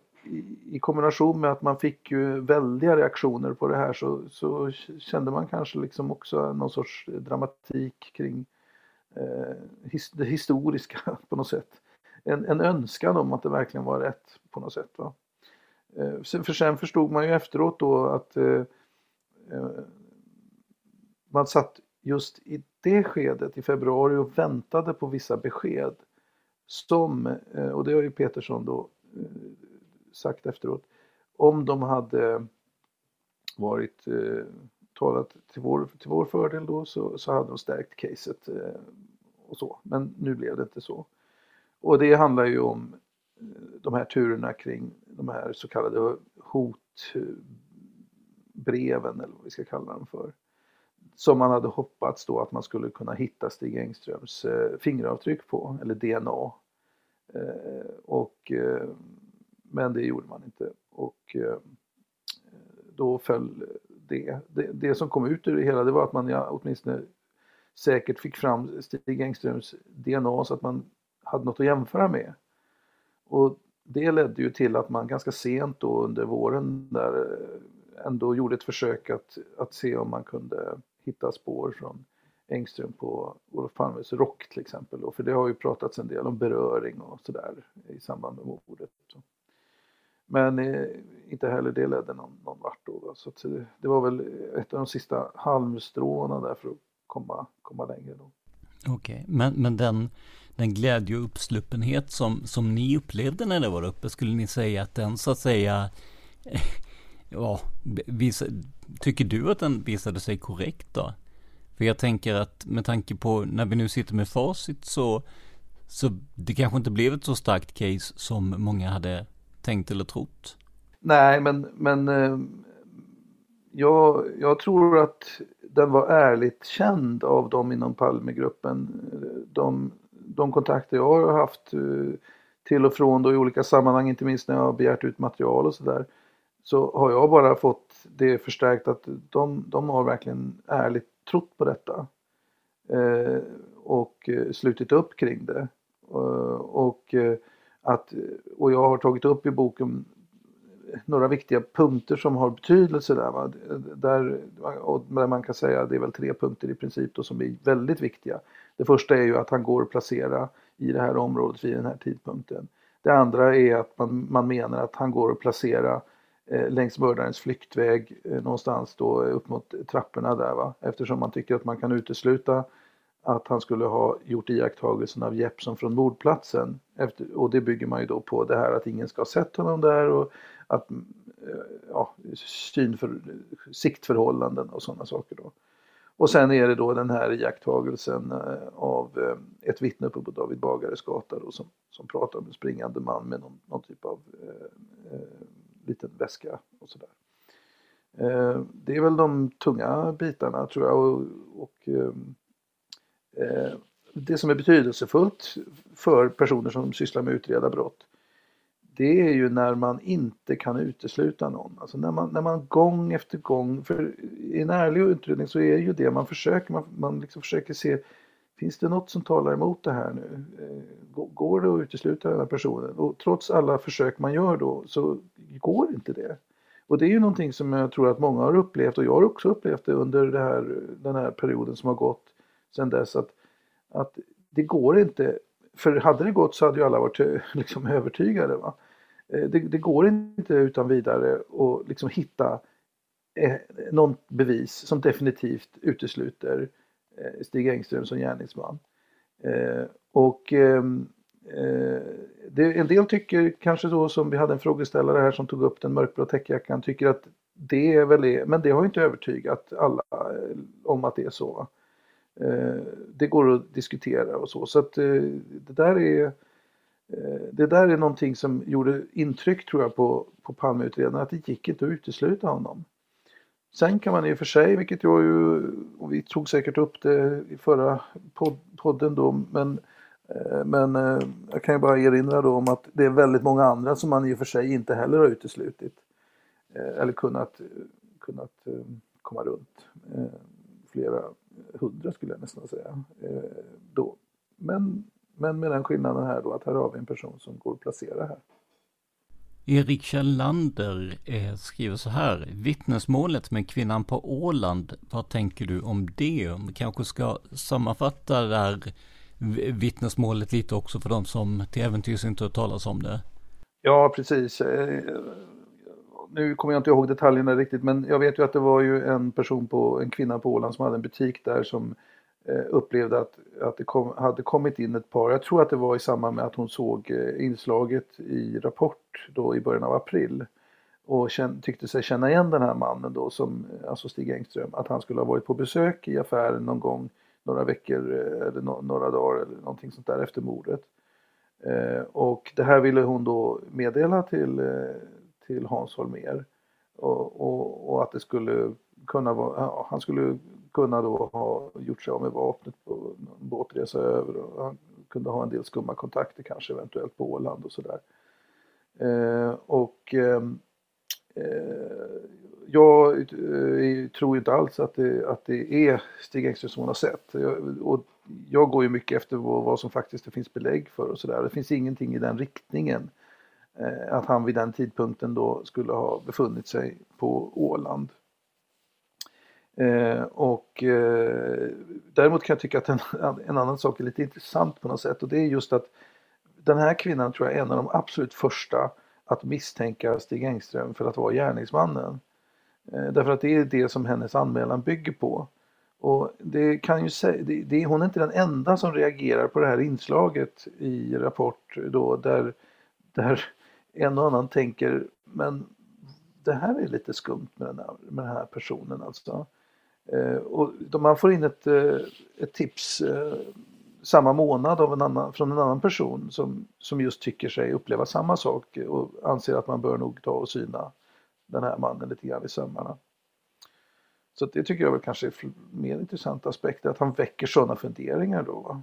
i, kombination med att man fick ju väldiga reaktioner på det här så, så kände man kanske liksom också någon sorts dramatik kring eh, his, det historiska [laughs] på något sätt. En, en önskan om att det verkligen var rätt på något sätt. Va? Eh, för sen förstod man ju efteråt då att eh, eh man satt just i det skedet i februari och väntade på vissa besked som, eh, och det har ju Petersson då eh, sagt efteråt, om de hade varit eh, talat till vår, till vår fördel då så, så hade de stärkt caset och så. Men nu blev det inte så. Och det handlar ju om de här turerna kring de här så kallade hotbreven eller vad vi ska kalla dem för som man hade hoppats då att man skulle kunna hitta Stig Engströms eh, fingeravtryck på, eller DNA. Eh, och, eh, men det gjorde man inte. Och eh, då föll det. det. det. som kom ut ur det hela det var att man ja, åtminstone säkert fick fram Stig Engströms DNA så att man hade något att jämföra med. Och det ledde ju till att man ganska sent då under våren där eh, ändå gjorde ett försök att, att se om man kunde hitta spår från Engström på Olof Palmes rock till exempel. Då, för det har ju pratats en del om beröring och sådär i samband med mordet. Men eh, inte heller det ledde någon, någon vart då. Så det, eh, det, var väl ett av de sista halmstråna där för att komma, komma längre då. Okej, okay. men, men den, den glädje och uppsluppenhet som, som ni upplevde när det var uppe, skulle ni säga att den så att säga [laughs] ja, visa, tycker du att den visade sig korrekt då? För jag tänker att med tanke på när vi nu sitter med facit så, så det kanske inte blev ett så starkt case som många hade tänkt eller trott. Nej, men, men eh, jag, jag tror att den var ärligt känd av dem inom Palmegruppen. De, de kontakter jag har haft eh, till och från då i olika sammanhang, inte minst när jag har begärt ut material och sådär så har jag bara fått det är förstärkt att de, de har verkligen ärligt trott på detta. Eh, och eh, slutit upp kring det. Eh, och, eh, att, och jag har tagit upp i boken några viktiga punkter som har betydelse där. Va? Där, och där man kan säga det är väl tre punkter i princip då som är väldigt viktiga. Det första är ju att han går att placera i det här området vid den här tidpunkten. Det andra är att man, man menar att han går att placera eh, Eh, längs mördarens flyktväg eh, någonstans då upp mot trapporna där va. Eftersom man tycker att man kan utesluta att han skulle ha gjort iakttagelsen av Jeppson från mordplatsen. Efter, och det bygger man ju då på det här att ingen ska ha sett honom där och att eh, ja, synför, siktförhållanden och sådana saker då. Och sen är det då den här iakttagelsen eh, av eh, ett vittne uppe på David Bagares gata då, som, som pratar om en springande man med någon, någon typ av eh, eh liten väska och sådär. Eh, det är väl de tunga bitarna tror jag och, och eh, eh det som är betydelsefullt för personer som sysslar med att utreda brott det är ju när man inte kan utesluta någon. Alltså när man, när man gång efter gång, för i en ärlig utredning så är ju det man försöker, man, man liksom försöker se Finns det något som talar emot det här nu? Eh, går det att utesluta den här personen? Och trots alla försök man gör då så går inte det. Och det är ju någonting som jag tror att många har upplevt och jag har också upplevt det under det här, den här perioden som har gått sedan dess att, att det går inte. För hade det gått så hade ju alla varit eh, [laughs] liksom övertygade. Va? Eh, det, det, går inte utan vidare att liksom hitta eh, någon bevis som definitivt utesluter eh, Eh, Stig Engström som gärningsman. Eh, och ehm, eh, det, en del tycker kanske då som vi hade en frågeställare här som tog upp den mörkblå täckjackan tycker att det är väl men det har inte övertygat alla om att det är så. Det går att diskutera och så så att det där är det där är någonting som gjorde intryck tror jag på, på Palmeutredaren, att det gick inte att utesluta honom. Sen kan man i och för sig, vilket jag ju, och vi tog säkert upp det i förra podden då, men, eh, men eh, jag kan ju bara erinra då om att det är väldigt många andra som man i och för sig inte heller har uteslutit. Eh, eller kunnat, kunnat komma runt. Flera hundra skulle jag nästan säga. Då. Men men med den skillnaden här då att här har vi en person som går att placera här. Erik Kjellander eh, skriver så här. Vittnesmålet med kvinnan på Åland. Vad tänker du om det? Vi kanske ska sammanfatta det här vittnesmålet lite också för de som till äventyrs inte har talas om det. Ja, precis. Eh, nu kommer jag inte ihåg detaljerna riktigt, men jag vet ju att det var ju en person på, en kvinna på Åland som hade en butik där som Eh, Eh, upplevde att, att det kom, hade kommit in ett par, jag tror att det var i samband med att hon såg eh, inslaget i Rapport då i början av april och känn, tyckte sig känna igen den här mannen då som, eh, alltså Stig Engström, att han skulle ha varit på besök i affären någon gång några veckor eller no, några dagar eller någonting sånt där efter mordet. Eh, och det här ville hon då meddela till, till Hans Holmér och, och, och, att det skulle kunna vara, ja, han skulle kunna då ha gjort sig av med vapnet på en båtresa över och han kunde ha en del skumma kontakter kanske eventuellt på Åland och sådär. Eh, och ehm, eh, jag eh, tror inte alls att det, att det är Stig Engström som hon har sett. Jag, och jag går ju mycket efter vad, vad som faktiskt det finns belägg för och sådär. Det finns ingenting i den riktningen eh, att han vid den tidpunkten då skulle ha befunnit sig på Åland. Eh, och eh, däremot kan jag tycka att en, en, annan sak är lite intressant på något sätt och det är just att den här kvinnan tror jag är en av de absolut första att misstänka Stig Engström för att vara gärningsmannen. Eh, därför att det är det som hennes anmälan bygger på. Och det kan ju säga, det, det, hon är inte den enda som reagerar på det här inslaget i Rapport då där, där en och annan tänker men det här är lite skumt med den här, med den här personen alltså. Eh, och man får in ett, eh, ett tips eh, samma månad av en annan, från en annan person som, som just tycker sig uppleva samma sak och anser att man bör nog ta och syna den här mannen lite grann i sömmarna. Så det tycker jag väl kanske är mer intressant aspekt, att han väcker sådana funderingar då.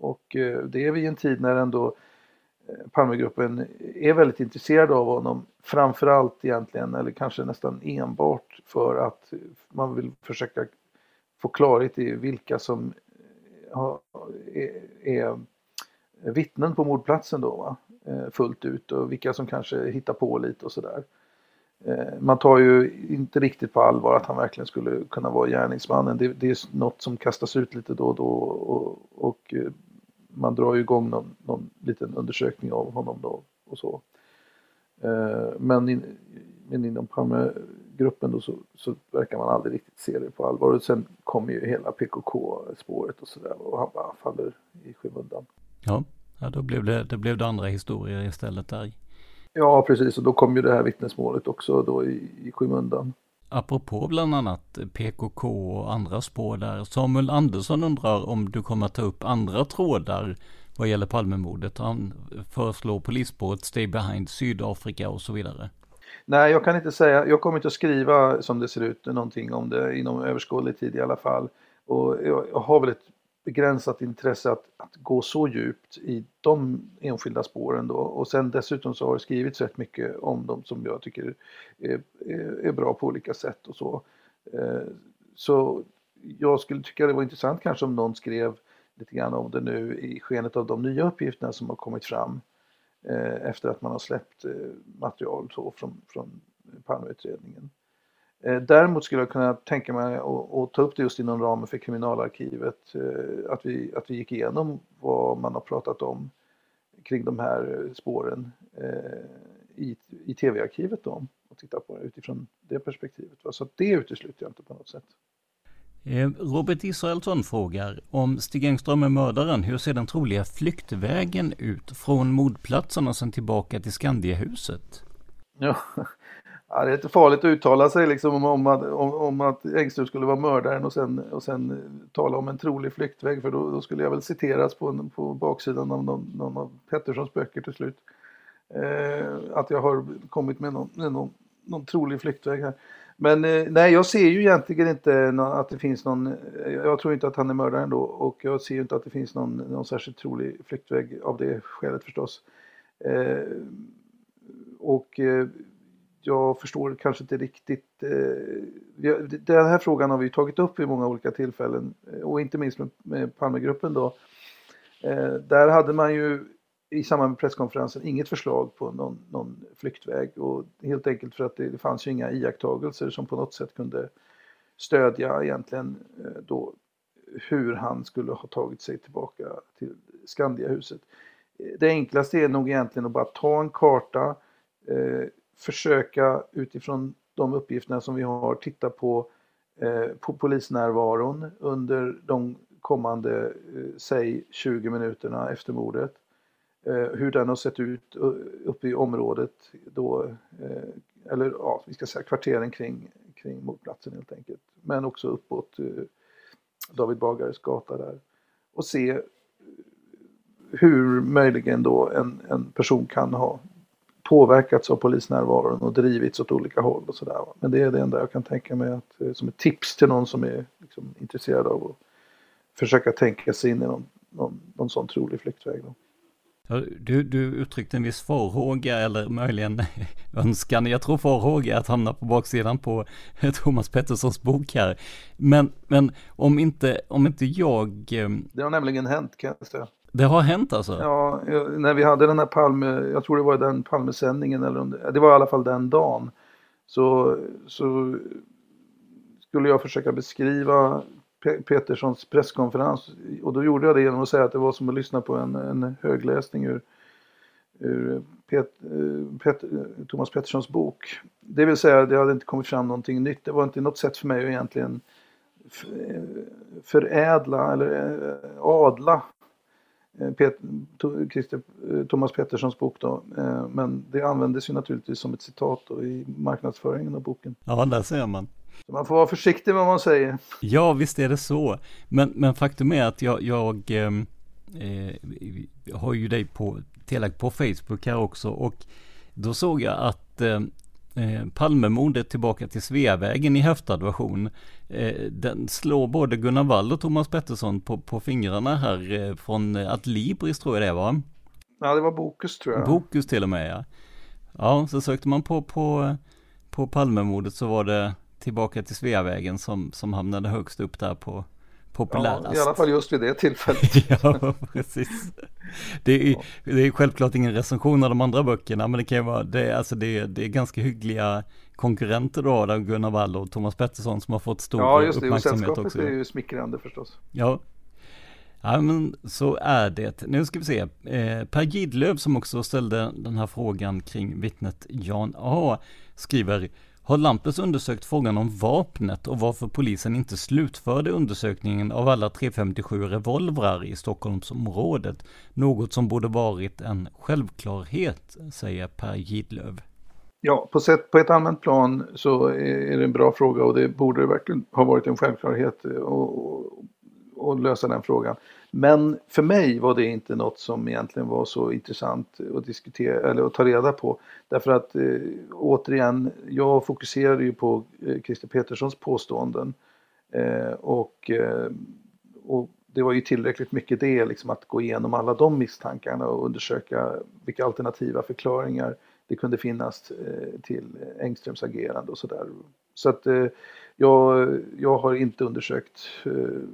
Och det är vi i en tid när ändå Eh, Palmegruppen är väldigt intresserad av honom. Framförallt egentligen, eller kanske nästan enbart för att man vill försöka få klarhet i vilka som eh, är, är vittnen på mordplatsen då. Va? Eh, fullt ut och vilka som kanske hittar på lite och sådär. Man tar ju inte riktigt på allvar att han verkligen skulle kunna vara gärningsmannen. Det, det är något som kastas ut lite då och då och, och man drar ju igång någon, någon liten undersökning av honom då och så. Eh, men, in, men inom Palmegruppen då så, så verkar man aldrig riktigt se det på allvar. Och sen kommer ju hela PKK-spåret och sådär och han bara faller i skymundan. Ja, ja då blev det, det blev det andra historier istället där. Ja, precis. Och då kom ju det här vittnesmålet också då i, i skymundan. Apropå bland annat PKK och andra spår där. Samuel Andersson undrar om du kommer att ta upp andra trådar vad gäller Palmemordet. Han föreslår polisspåret Stay Behind Sydafrika och så vidare. Nej, jag kan inte säga. Jag kommer inte att skriva som det ser ut någonting om det inom överskådlig tid i alla fall. Och jag, har väl ett begränsat intresse att, att, gå så djupt i de enskilda spåren då. Och sen dessutom så har det skrivits rätt mycket om dem som jag tycker är, är, är bra på olika sätt och så. Eh, så jag skulle tycka det var intressant kanske om någon skrev lite grann om det nu i skenet av de nya uppgifterna som har kommit fram eh, efter att man har släppt eh, material så från, från Palmeutredningen. Eh, däremot skulle jag kunna tänka mig att ta upp det just inom ramen för kriminalarkivet. Eh, att vi, att vi gick igenom vad man har pratat om kring de här spåren eh, i, i tv-arkivet då och titta på det utifrån det perspektivet. Så det utesluter jag inte på något sätt. Robert Israelsson frågar om Stig Engström är mördaren, hur ser den troliga flyktvägen ut från mordplatsen och sen tillbaka till Skandiahuset? Ja, Ja, det är lite farligt att uttala sig liksom om, om, att, om, om att Engström skulle vara mördaren och sen, och sen eh, tala om en trolig flyktväg för då, då skulle jag väl citeras på, en, på baksidan av någon, någon av Petterssons böcker till slut. Eh, att jag har kommit med någon, någon, någon trolig flyktväg här. Men eh, nej, jag ser ju egentligen inte att det finns någon, eh, jag tror inte att han är mördaren då och jag ser inte att det finns någon, någon särskilt trolig flyktväg av det skälet förstås. Eh, och eh, jag förstår kanske inte riktigt. Eh, den här frågan har vi tagit upp vid många olika tillfällen eh, och inte minst med, med Palmegruppen då. Eh, där hade man ju i samband med presskonferensen inget förslag på någon, någon flyktväg och helt enkelt för att det, det fanns ju inga iakttagelser som på något sätt kunde stödja egentligen eh, då hur han skulle ha tagit sig tillbaka till Skandiahuset. Eh, det enklaste är nog egentligen att bara ta en karta, försöka utifrån de uppgifterna som vi har titta på, eh, på polisnärvaron under de kommande, eh, säg 20 minuterna efter mordet. Eh, hur den har sett ut eh, uppe i området då, eh, eller ja, vi ska säga kvarteren kring, kring mordplatsen helt enkelt. Men också uppåt eh, David Bagares gata där. Och se eh, hur möjligen då en, en person kan ha påverkats av polisnärvaron och drivits åt olika håll och sådär. Men det är det enda jag kan tänka mig att, eh, som ett tips till någon som är liksom intresserad av att försöka tänka sig in i någon, någon, någon sån trolig flyktväg. Då. Du, du uttryckte en viss farhåga eller möjligen [laughs] önskan, jag tror farhåga att hamna på baksidan på [laughs] Thomas Petterssons bok här. Men, men om, inte, om inte jag... Eh, det har nämligen hänt kan jag säga. Det har hänt alltså? Ja, när vi hade den här Palme, jag tror det var den Palmesändningen eller om det, det var i alla fall den dagen. Så, så skulle jag försöka beskriva Peterssons presskonferens och då gjorde jag det genom att säga att det var som att lyssna på en, en högläsning ur, ur Pet, eh, Pet, Thomas Petterssons bok. Det vill säga, det hade inte kommit fram någonting nytt. Det var inte något sätt för mig att egentligen förädla eller eh, adla Pet, Christer, eh, Thomas Petterssons bok då. Eh, men det användes ju naturligtvis som ett citat i marknadsföringen av boken. Ja, där ser man. Så man får vara försiktig med vad man säger. Ja, visst är det så. Men, men faktum är att jag, jag eh, har ju dig på, tillagt på Facebook här också och då såg jag att eh, Eh, Palmemordet tillbaka till Sveavägen i häftad version. Eh, den slår både Gunnar Wall och Thomas Pettersson på, på fingrarna här eh, från Adlibris tror jag det var. Ja, det var Bokus tror jag. Bokus till och med ja. Ja, så sökte man på, på, på Palmemordet så var det tillbaka till Sveavägen som, som hamnade högst upp där på, populärast. Ja, I alla fall just vid det tillfället. [laughs] ja, precis. Det är, det är självklart ingen recension av de andra böckerna, men det kan ju vara, det är, alltså det, det är ganska hyggliga konkurrenter då, där Gunnar Wall och Thomas Pettersson som har fått stor ja, just det. uppmärksamhet och också. är ju smickrande förstås. Ja. Ja men så är det. Nu ska vi se. Eh, per Gidlöv som också ställde den här frågan kring vittnet Jan A. skriver har Lampes undersökt frågan om vapnet och varför polisen inte slutförde undersökningen av alla 357 revolvrar i Stockholmsområdet. Något som borde varit en självklarhet, säger Per Gidlöv. Ja, på, sätt, på ett allmänt plan så är det en bra fråga och det borde verkligen ha varit en självklarhet att lösa den frågan. Men för mig var det inte något som egentligen var så intressant att diskutera eller att ta reda på. Därför att eh, återigen, jag fokuserade ju på eh, Christer Peterssons påståenden. Eh, och, eh, och det var ju tillräckligt mycket det, liksom att gå igenom alla de misstankarna och undersöka vilka alternativa förklaringar det kunde finnas eh, till Engströms agerande och sådär. Så att eh, jag, jag har inte undersökt eh,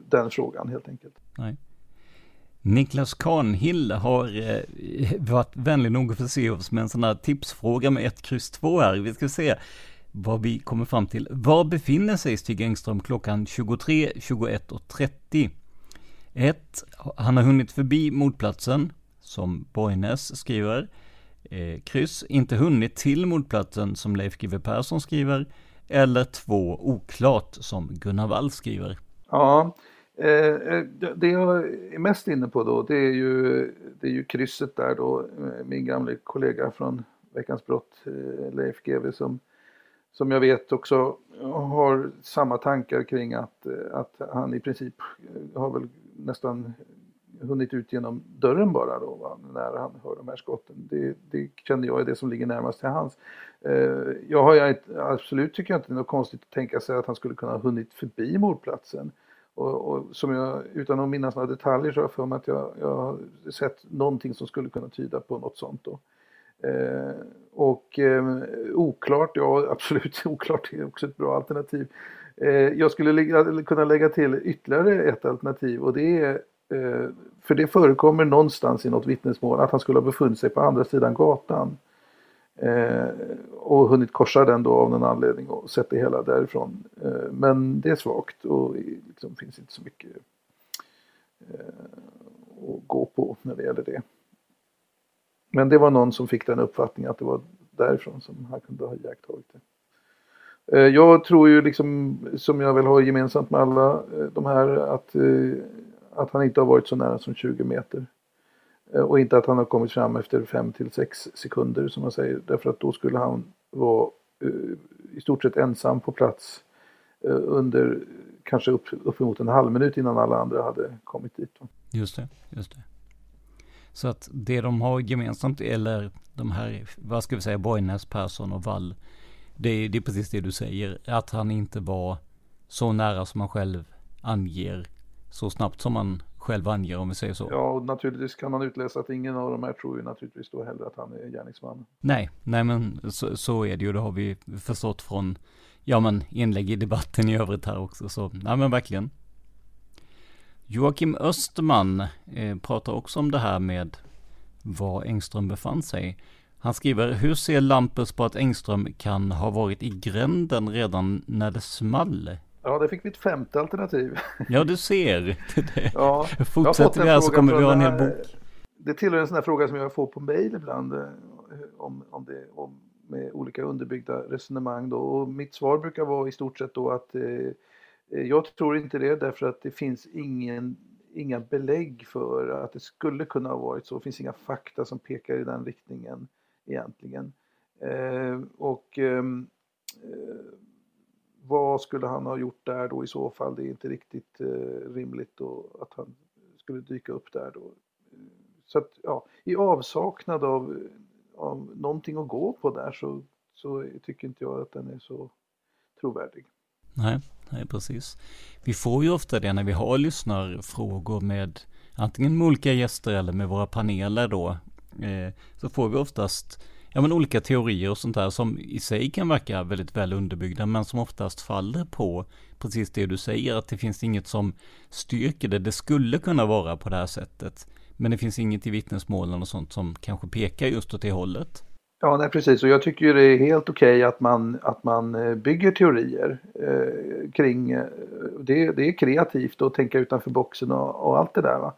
den frågan helt enkelt. Nej. Niklas Kahnhill har eh, varit vänlig nog att förse oss med en sån här tipsfråga med ett kryss 2 här. Vi ska se vad vi kommer fram till. Var befinner sig Stig Engström klockan 23, 21 och 30? 1. Han har hunnit förbi mordplatsen, som Borgnäs skriver. Eh, kryss, inte hunnit till mordplatsen, som Leif GW Persson skriver. Eller 2. Oklart, som Gunnar Wall skriver. Ja, Eh, eh, det jag är mest inne på då det är ju, det är ju krysset där då. Eh, min gamla kollega från Veckans brott, Leif GW som, som jag vet också har samma tankar kring att, att han i princip har väl nästan hunnit ut genom dörren bara då va, när han hör de här skotten. Det, det känner jag är det som ligger närmast till hans. jag har jag absolut tycker jag inte det är något konstigt att tänka sig att han skulle kunna ha hunnit förbi mordplatsen. Och, och, som jag, utan att minnas några detaljer så har jag för mig att jag, jag har sett någonting som skulle kunna tyda på något sånt då. Eh, och eh, oklart, ja [laughs] absolut oklart är också ett bra alternativ. Eh, jag skulle lägga, kunna lägga till ytterligare ett alternativ och det är eh, för det förekommer någonstans i något vittnesmål att han skulle ha befunnit sig på andra sidan gatan. Eh, och hunnit korsa den då av någon anledning och sett det hela därifrån. Eh, men det är svagt och liksom finns inte så mycket eh, att gå på när det gäller det. Men det var någon som fick den uppfattningen att det var därifrån som han kunde ha iakttagit det. Eh, jag tror ju liksom, som jag väl har gemensamt med alla eh, de här, att, eh, att han inte har varit så nära som 20 meter. Eh, och inte att han har kommit fram efter 5 till 6 sekunder som man säger. Därför att då skulle han vara eh, i stort sett ensam på plats eh, under kanske upp, uppemot en halv minut innan alla andra hade kommit dit. Just det, just det. Så att det de har gemensamt, eller de här, vad ska vi säga, Borgnäs, Persson och Wall. Det, det är precis det du säger, att han inte var så nära som han själv anger så snabbt som man själv anger om vi säger så. Ja, och naturligtvis kan man utläsa att ingen av de här tror ju naturligtvis då heller att han är gärningsman. Nej, nej men så, så är det ju, det har vi förstått från, ja men inlägg i debatten i övrigt här också, så nej men verkligen. Joakim Österman eh, pratar också om det här med var Engström befann sig. Han skriver, hur ser Lampus på att Engström kan ha varit i gränden redan när det small Ja, där fick vi ett femte alternativ. Ja, du ser. [laughs] ja, Fortsätter vi här så kommer vi ha en hel bok. Det tillhör en sån här fråga som jag får på mail ibland eh, om, om det, om, med olika underbyggda resonemang. Då. Och mitt svar brukar vara i stort sett då att eh, jag tror inte det därför att det finns ingen, inga belägg för att det skulle kunna ha varit så. Det finns inga fakta som pekar i den riktningen egentligen. Eh, och ehm, eh, vad skulle han ha gjort där då i så fall? Det är inte riktigt eh, rimligt att han skulle dyka upp där då. Så att ja, i avsaknad av, av någonting att gå på där så, så tycker inte jag att den är så trovärdig. Nej, nej precis. Vi får ju ofta det när vi har lyssnarfrågor med antingen med olika gäster eller med våra paneler då. Eh, så får vi oftast ja, men olika teorier och sånt där som i sig kan verka väldigt väl underbyggda men som oftast faller på precis det du säger att det finns inget som styrker det. Det skulle kunna vara på det här sättet. Men det finns inget i vittnesmålen och sånt som kanske pekar just åt det hållet. Ja, nej, precis. Och jag tycker ju det är helt okej okay att, man, att man eh, bygger teorier eh, kring... Eh, det, det är kreativt att tänka utanför boxen och, och allt det där. Va?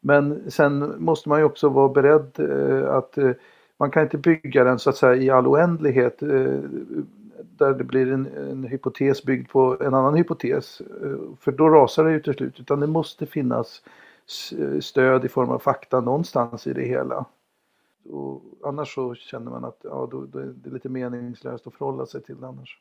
Men sen måste man ju också vara beredd eh, att... Eh, man kan inte bygga den så att säga i all oändlighet eh, där det blir en, en, hypotes byggd på en annan hypotes. Eh, för då rasar det ju till slut. Utan det måste finnas eh, stöd i form av fakta någonstans i det hela. Och annars så känner man att ja, då, då är det lite meningslöst att förhålla sig till det annars.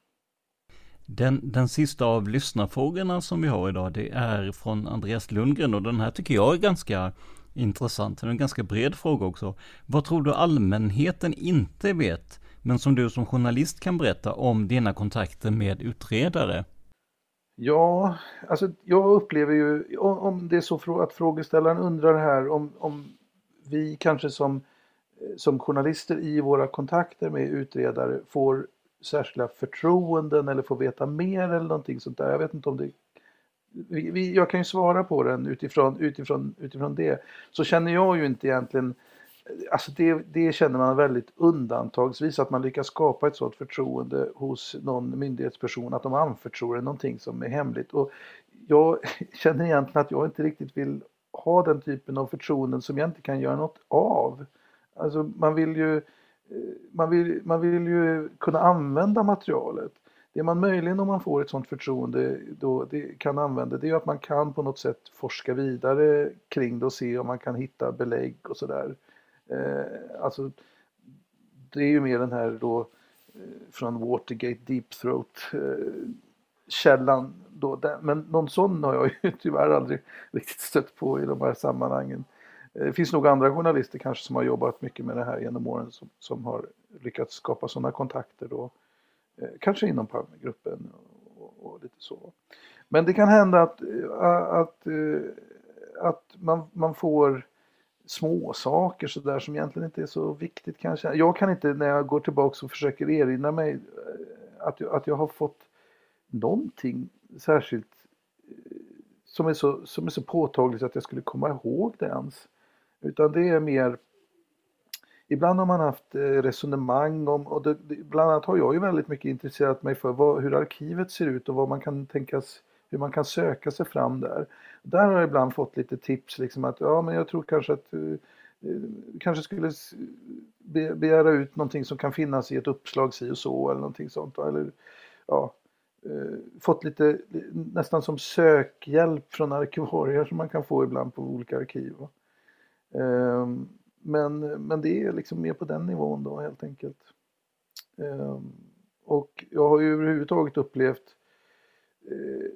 Den, den sista av lyssnarfrågorna som vi har idag, det är från Andreas Lundgren och den här tycker jag är ganska intressant. Det är en ganska bred fråga också. Vad tror du allmänheten inte vet, men som du som journalist kan berätta om dina kontakter med utredare? Ja, alltså jag upplever ju, om det är så att frågeställaren undrar här om, om vi kanske som eh, som journalister i våra kontakter med utredare får särskilda förtroenden eller får veta mer eller någonting sånt där. Jag vet inte om det jag kan ju svara på den utifrån, utifrån, utifrån det. Så känner jag ju inte egentligen, alltså det, det känner man väldigt undantagsvis att man lyckas skapa ett sådant förtroende hos någon myndighetsperson att de anförtror en någonting som är hemligt. Och jag [laughs] känner egentligen att jag inte riktigt vill ha den typen av förtroenden som jag inte kan göra något av. Alltså man vill ju, eh, man vill, man vill ju kunna använda materialet. Det man möjligen om man får ett sådant förtroende då det kan använda det är att man kan på något sätt forska vidare kring det och se om man kan hitta belägg och sådär. Eh, alltså, det är ju mer den här då eh, från Watergate Deep Throat eh, källan. Då, men någon sån har jag ju [laughs] tyvärr aldrig riktigt stött på i de här sammanhangen. Eh, det finns nog andra journalister kanske som har jobbat mycket med det här genom åren som, som har lyckats skapa sådana kontakter då. Eh, kanske inom Palmegruppen och, och lite så. Men det kan hända att, eh, att, eh, att man, man får små saker sådär som egentligen inte är så viktigt kanske. Jag kan inte när jag går tillbaka och försöker erinra mig att jag, att jag har fått någonting särskilt som är, så, som är så påtagligt att jag skulle komma ihåg det ens. Utan det är mer Ibland har man haft eh, resonemang om, och det, bland annat har jag ju väldigt mycket intresserat mig för vad, hur arkivet ser ut och vad man kan tänkas, hur man kan söka sig fram där. Där har jag ibland fått lite tips liksom att ja men jag tror kanske att du kanske skulle be, begära ut någonting som kan finnas i ett uppslag si och så eller någonting sånt. Eller, ja, fått lite nästan som sökhjälp från arkivarier som man kan få ibland på olika arkiv. Men, men det är liksom mer på den nivån då helt enkelt. Ehm, och jag har ju överhuvudtaget upplevt eh,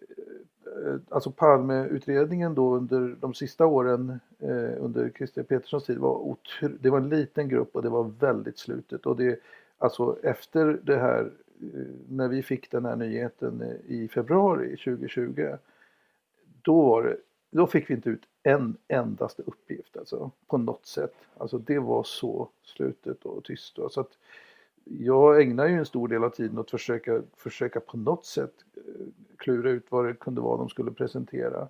Alltså Palmeutredningen då under de sista åren eh, under Christer Peterssons tid var det var en liten grupp och det var väldigt slutet och det alltså efter det här eh, när vi fick den här nyheten i februari 2020 då var det då fick vi inte ut en endaste uppgift alltså, på något sätt. Alltså det var så slutet och tyst. Då. Så att jag ägnar ju en stor del av tiden åt att försöka, försöka på något sätt eh, klura ut vad det kunde vara de skulle presentera.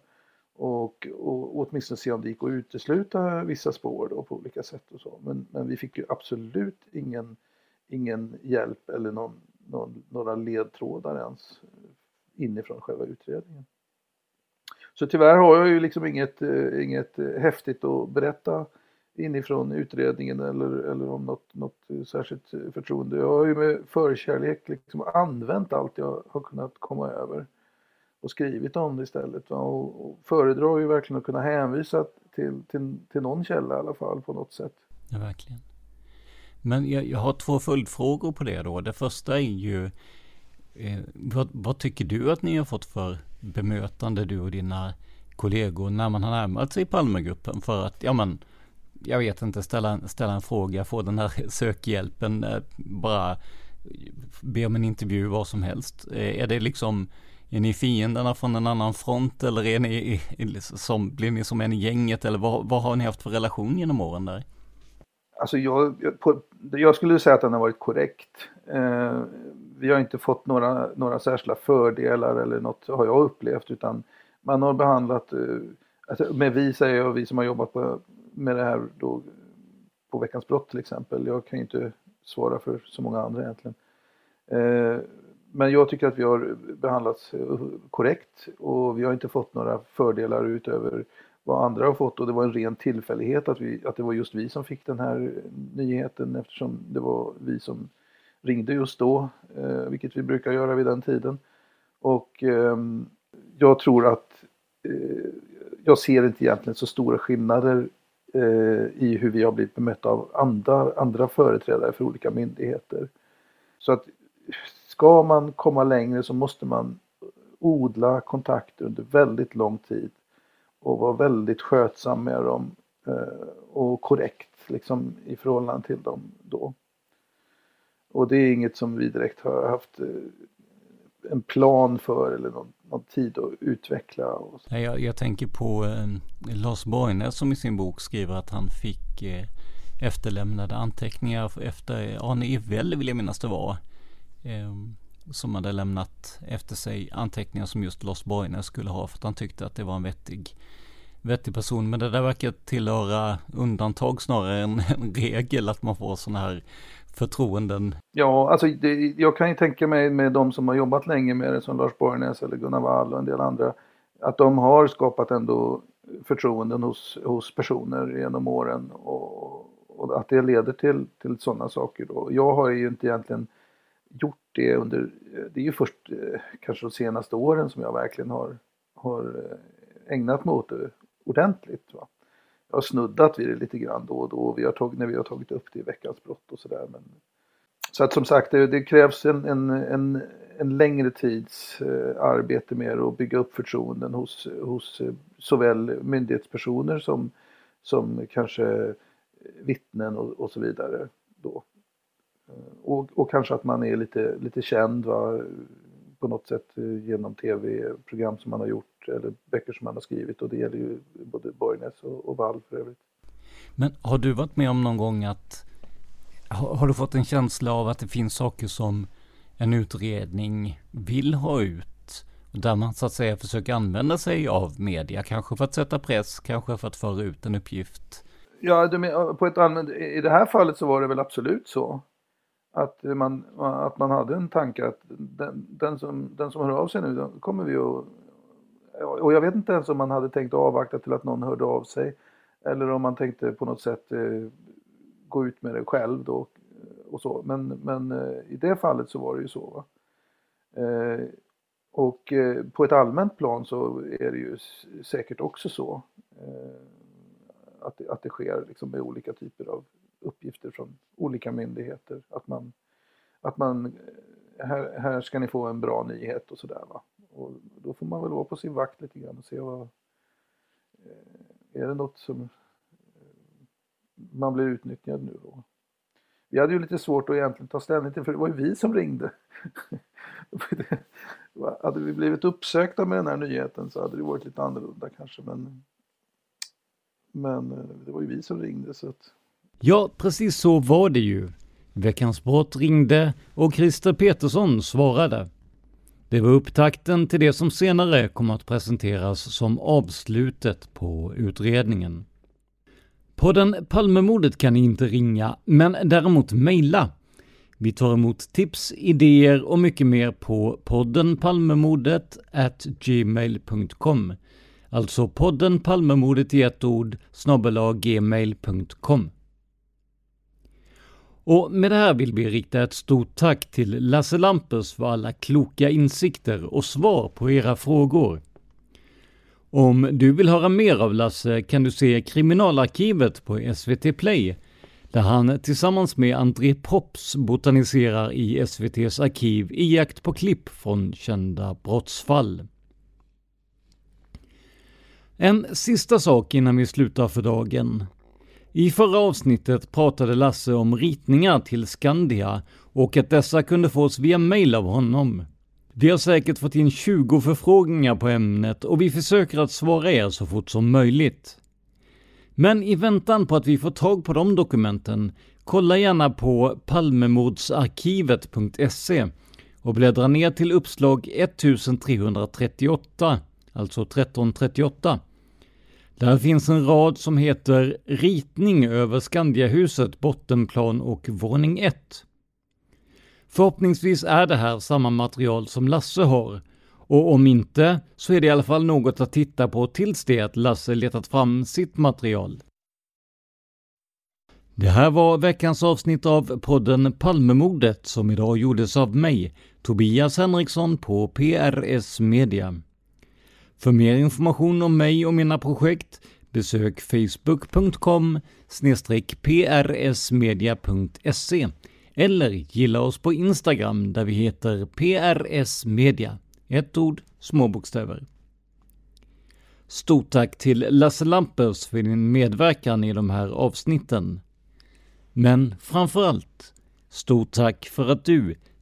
Och, och, och åtminstone se om det gick att utesluta vissa spår då på olika sätt och så. Men, men vi fick ju absolut ingen, ingen hjälp eller någon, någon, några ledtrådar ens eh, inifrån själva utredningen. Så tyvärr har jag ju liksom inget, eh, inget eh, häftigt att berätta inifrån utredningen eller, eller om något, något särskilt förtroende. Jag har ju med förkärlek liksom använt allt jag har kunnat komma över och skrivit om det istället. Och, och föredrar ju verkligen att kunna hänvisa till, till, till någon källa i alla fall på något sätt. Ja, verkligen. Men jag, jag har två följdfrågor på det då. Det första är ju Eh, vad, vad, tycker du att ni har fått för bemötande du och dina kollegor när man har närmat sig Palmegruppen för att, ja men, jag vet inte, ställa, ställa en fråga, få den här [laughs] sökhjälpen, eh, bara be om en intervju, vad som helst. Eh, är det liksom, är ni fienderna från en annan front eller är ni [laughs] som, blir ni som en i gänget eller vad, vad har ni haft för relation genom åren där? Alltså jag, jag, på, jag skulle säga att den har varit korrekt. Eh, vi har inte fått några, några särskilda fördelar eller något har jag upplevt utan man har behandlat, eh, alltså med vi säger jag, vi som har jobbat på, med det här då, på Veckans brott till exempel. Jag kan ju inte svara för så många andra egentligen. Eh, men jag tycker att vi har behandlats eh, korrekt och vi har inte fått några fördelar utöver vad andra har fått och det var en ren tillfällighet att, vi, att det var just vi som fick den här nyheten eftersom det var vi som ringde just då, eh, vilket vi brukar göra vid den tiden. Och eh, jag tror att eh, jag ser inte egentligen så stora skillnader eh, i hur vi har blivit bemötta av andra, andra företrädare för olika myndigheter. Så att ska man komma längre så måste man odla kontakter under väldigt lång tid och vara väldigt skötsam med dem eh, och korrekt liksom i förhållande till dem då. Och det är inget som vi direkt har haft eh, en plan för eller någon, någon tid att utveckla. Jag, jag tänker på eh, Lars Borgnäs som i sin bok skriver att han fick eh, efterlämnade anteckningar efter Arne Ivell vill jag minnas det var. Eh, som hade lämnat efter sig anteckningar som just Lars Borgnäs skulle ha för att han tyckte att det var en vettig vettig person. Men det där verkar tillhöra undantag snarare än [laughs] en regel att man får sådana här förtroenden. Ja, alltså det, jag kan ju tänka mig med de som har jobbat länge med det som Lars Borgnäs eller Gunnar Wall och en del andra. Att de har skapat ändå förtroenden hos, hos personer genom åren och, och att det leder till, till sådana saker. Då. Jag har ju inte egentligen gjort det under, det är ju först eh, kanske de senaste åren som jag verkligen har, har eh, ägnat mig åt det ordentligt. Va? Jag har snuddat vid det lite grann då och då vi har tagit, när vi har tagit upp det i Veckans brott och sådär. Så att som sagt det, det krävs en, en, en, en, längre tids eh, arbete med att bygga upp förtroenden hos, hos eh, såväl myndighetspersoner som, som kanske vittnen och, och så vidare. Då. Eh, och, och, kanske att man är lite, lite känd va? På något sätt genom tv-program som man har gjort eller böcker som han har skrivit och det gäller ju både Borgnäs och, och Wall för övrigt. Men har du varit med om någon gång att har, har du fått en känsla av att det finns saker som en utredning vill ha ut där man så att säga försöker använda sig av media, kanske för att sätta press, kanske för att föra ut en uppgift? Ja, på ett allmänt, i det här fallet så var det väl absolut så. Att man, att man hade en tanke att den, den, som, den som hör av sig nu, då kommer vi att och jag vet inte ens om man hade tänkt avvakta till att någon hörde av sig. Eller om man tänkte på något sätt eh, gå ut med det själv då. Och så. Men, men eh, i det fallet så var det ju så. va eh, och på ett allmänt plan så är det ju säkert också så. Att, det, att det sker liksom med olika typer av uppgifter från olika myndigheter. Att man, att man eh, här, här ska ni få en bra nyhet och sådär. Och då får man väl vara på sin vakt lite grann och se vad... Eh, är det något som eh, man blir utnyttjad nu då? Vi hade ju lite svårt att egentligen ta ställning till för det var ju vi som ringde. [laughs] hade vi blivit uppsökta med den här nyheten så hade det varit lite annorlunda kanske men men det var ju vi som ringde så att... Ja, precis så var det ju. Veckans brott ringde och Christer Petersson svarade. Det var upptakten till det som senare kom att presenteras som avslutet på utredningen. Podden Palmemordet kan ni inte ringa, men däremot mejla. Vi tar emot tips, idéer och mycket mer på podden Palmemordet gmail.com. Alltså podden Palmemordet i ett ord gmail.com. Och med det här vill vi rikta ett stort tack till Lasse Lampers för alla kloka insikter och svar på era frågor. Om du vill höra mer av Lasse kan du se Kriminalarkivet på SVT Play, där han tillsammans med André Props botaniserar i SVTs arkiv i jakt på klipp från kända brottsfall. En sista sak innan vi slutar för dagen. I förra avsnittet pratade Lasse om ritningar till Skandia och att dessa kunde fås via mail av honom. Vi har säkert fått in 20 förfrågningar på ämnet och vi försöker att svara er så fort som möjligt. Men i väntan på att vi får tag på de dokumenten, kolla gärna på palmemordsarkivet.se och bläddra ner till uppslag 1338, alltså 1338. Där finns en rad som heter Ritning över Skandiahuset, bottenplan och våning 1. Förhoppningsvis är det här samma material som Lasse har, och om inte så är det i alla fall något att titta på tills det att Lasse letat fram sitt material. Det här var veckans avsnitt av podden Palmemordet som idag gjordes av mig, Tobias Henriksson på PRS Media. För mer information om mig och mina projekt besök facebook.com prsmedia.se eller gilla oss på Instagram där vi heter prsmedia, Ett ord, små bokstäver. Stort tack till Lasse Lampers för din medverkan i de här avsnitten. Men framförallt, stort tack för att du